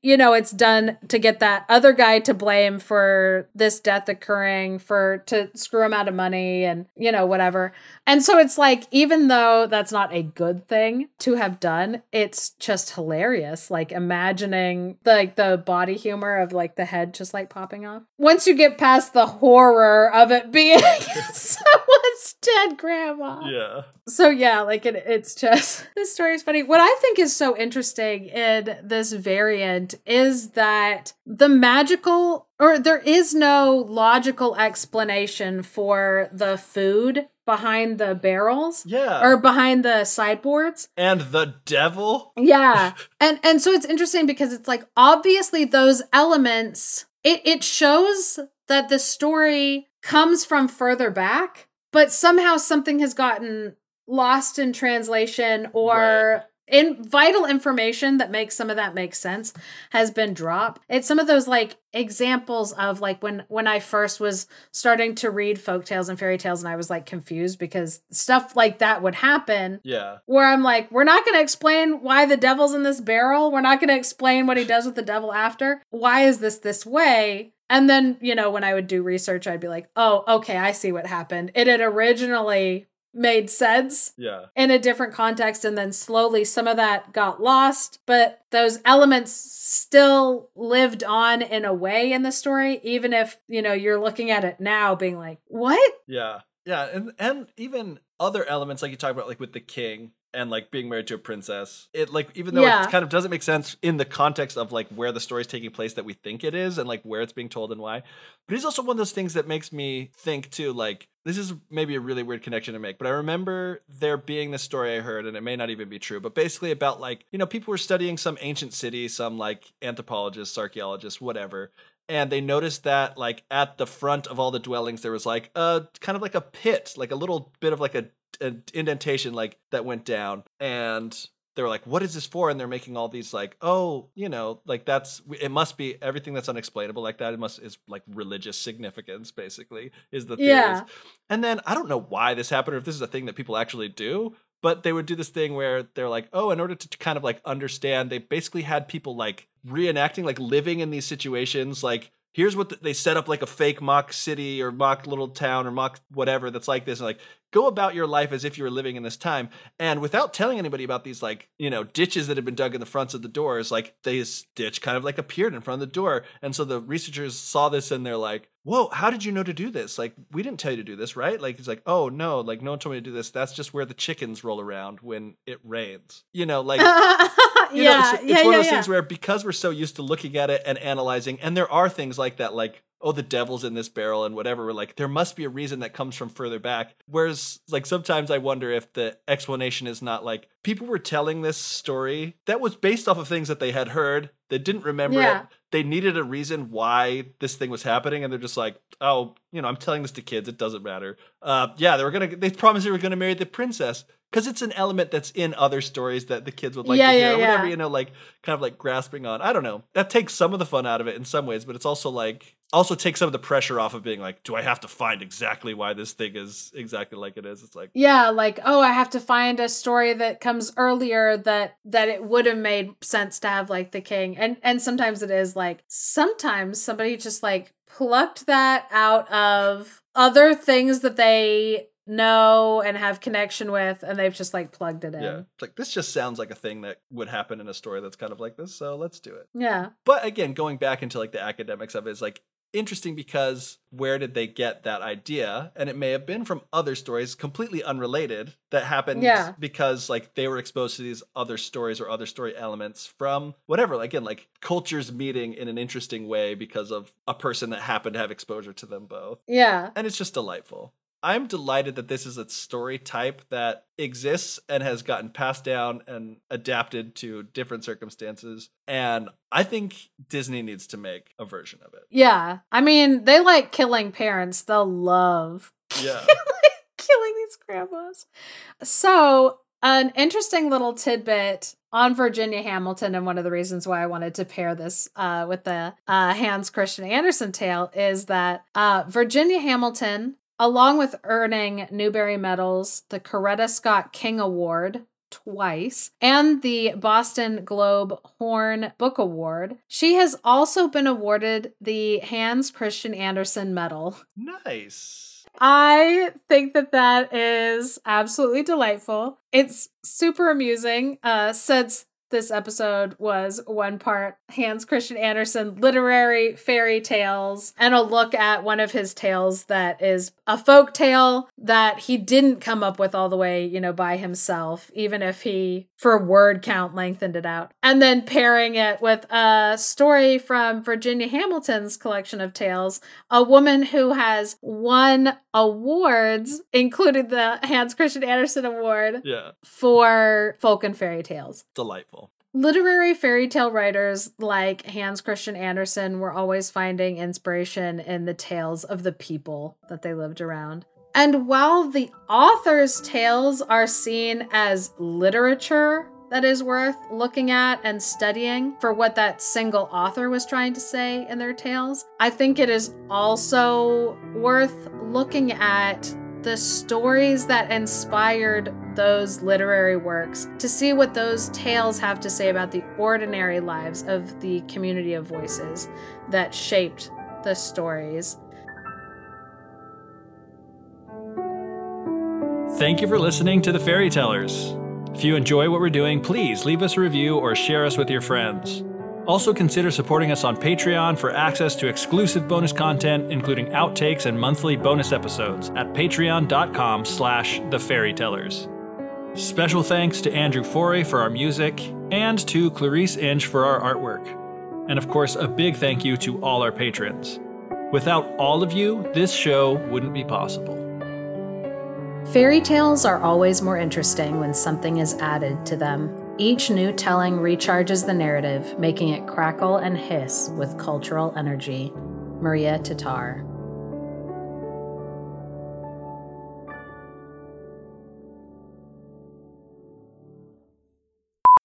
Speaker 2: you know, it's done to get that other guy to blame for this death occurring, for to screw him out of money and, you know, whatever. And so it's like, even though that's not a good thing to have done, it's just hilarious. Like imagining like the body humor of like the head just like popping off. Once you get past the horror of it being someone's dead grandma.
Speaker 1: Yeah.
Speaker 2: So yeah, like it, it's just this story is funny. What I think is so interesting in this variant is that the magical or there is no logical explanation for the food behind the barrels
Speaker 1: Yeah.
Speaker 2: or behind the sideboards.
Speaker 1: and the devil.
Speaker 2: Yeah. and and so it's interesting because it's like obviously those elements it it shows that the story comes from further back, but somehow something has gotten lost in translation or in vital information that makes some of that make sense has been dropped. It's some of those like examples of like when when I first was starting to read folk tales and fairy tales and I was like confused because stuff like that would happen
Speaker 1: Yeah.
Speaker 2: where I'm like, we're not going to explain why the devil's in this barrel. We're not going to explain what he does with the devil after. Why is this this way? And then, you know, when I would do research, I'd be like, oh, okay, I see what happened. It had originally made sense
Speaker 1: Yeah.
Speaker 2: in a different context and then slowly some of that got lost but those elements still lived on in a way in the story even if you know you're looking at it now being like what
Speaker 1: Yeah. Yeah. And and even other elements like you talk about like with the king and like being married to a princess. It like even though
Speaker 2: Yeah.
Speaker 1: it kind of doesn't make sense in the context of like where the story's taking place that we think it is and like where it's being told and why. But it's also one of those things that makes me think too like this is maybe a really weird connection to make, but I remember there being this story I heard, and it may not even be true, but basically about like, you know, people were studying some ancient city, some like anthropologists, archaeologists, whatever, and they noticed that like at the front of all the dwellings there was like a kind of like a pit like a little bit of like a, a indentation like that went down and they were like what is this for and they're making all these like oh you know like that's it must be everything that's unexplainable like that it must is like religious significance basically is the theories.
Speaker 2: Yeah.
Speaker 1: and then i don't know why this happened or if this is a thing that people actually do but they would do this thing where they're like oh in order to kind of like understand they basically had people like reenacting like living in these situations like here's what the, they set up like a fake mock city or mock little town or mock whatever that's like this and like go about your life as if you were living in this time. And without telling anybody about these like you know ditches that had been dug in the fronts of the doors like this ditch kind of like appeared in front of the door. And so the researchers saw this and they're like whoa how did you know to do this? Like we didn't tell you to do this right? Like it's like oh no like no one told me to do this. That's just where the chickens roll around when it rains. You know like you know,
Speaker 2: yeah,
Speaker 1: it's, it's
Speaker 2: yeah,
Speaker 1: one
Speaker 2: yeah,
Speaker 1: of those things where because we're so used to looking at it and analyzing, and there are things like that, like oh, the devil's in this barrel and whatever. We're like, there must be a reason that comes from further back. Whereas, like sometimes I wonder if the explanation is not like people were telling this story that was based off of things that they had heard. They didn't remember
Speaker 2: Yeah.
Speaker 1: it. They needed a reason why this thing was happening, and they're just like, oh, you know, I'm telling this to kids. It doesn't matter. Uh, yeah, they were gonna. They promised they were gonna marry the princess because it's an element that's in other stories that the kids would like
Speaker 2: Yeah,
Speaker 1: to hear,
Speaker 2: yeah,
Speaker 1: or whatever
Speaker 2: yeah.
Speaker 1: you know, like kind of like grasping on. I don't know. That takes some of the fun out of it in some ways, but it's also like also takes some of the pressure off of being like, do I have to find exactly why this thing is exactly like it is? It's like,
Speaker 2: yeah like oh i have to find a story that comes earlier that that it would have made sense to have like the king and and sometimes it is like sometimes somebody just like plucked that out of other things that they know and have connection with and they've just like plugged it in
Speaker 1: yeah, it's like this just sounds like a thing that would happen in a story that's kind of like this, so let's do it.
Speaker 2: yeah
Speaker 1: But again, going back into like the academics of it is like interesting because where did they get that idea? And it may have been from other stories completely unrelated that happened
Speaker 2: Yeah.
Speaker 1: because like they were exposed to these other stories or other story elements from whatever. Like, Again, like cultures meeting in an interesting way because of a person that happened to have exposure to them both.
Speaker 2: yeah
Speaker 1: And it's just delightful. I'm delighted that this is a story type that exists and has gotten passed down and adapted to different circumstances. And I think Disney needs to make a version of it.
Speaker 2: yeah i mean they like killing parents they'll love
Speaker 1: Yeah.
Speaker 2: killing these grandmas. So, an interesting little tidbit on Virginia Hamilton, and one of the reasons why I wanted to pair this uh, with the uh, Hans Christian Andersen tale is that uh, Virginia Hamilton, along with earning Newbery medals, the Coretta Scott King Award, twice and the Boston Globe Horn Book Award. She has also been awarded the Hans Christian Andersen Medal.
Speaker 3: Nice.
Speaker 2: I think that that is absolutely delightful. It's super amusing uh, since this episode was one part Hans Christian Andersen literary fairy tales and a look at one of his tales that is a folk tale that he didn't come up with all the way, you know, by himself, even if he, for word count, lengthened it out. And then pairing it with a story from Virginia Hamilton's collection of tales, a woman who has won awards, including the Hans Christian Andersen Award
Speaker 3: Yeah.
Speaker 2: for folk and fairy tales.
Speaker 3: Delightful.
Speaker 2: Literary fairy tale writers like Hans Christian Andersen were always finding inspiration in the tales of the people that they lived around. And while the author's tales are seen as literature that is worth looking at and studying for what that single author was trying to say in their tales, I think it is also worth looking at the stories that inspired those literary works to see what those tales have to say about the ordinary lives of the community of voices that shaped the stories.
Speaker 1: Thank you for listening to the Fairy Tellers. If you enjoy what we're doing, please leave us a review or share us with your friends. Also consider supporting us on Patreon for access to exclusive bonus content, including outtakes and monthly bonus episodes at patreon.com slash thefairytellers. Special thanks to Andrew Forey for our music and to Clarice Inch for our artwork. And of course, a big thank you to all our patrons. Without all of you, this show wouldn't be possible.
Speaker 2: Fairy tales are always more interesting when something is added to them. Each new telling recharges the narrative, making it crackle and hiss with cultural energy. Maria Tatar.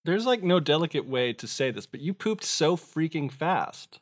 Speaker 3: There's like no delicate way to say this, but you pooped so freaking fast.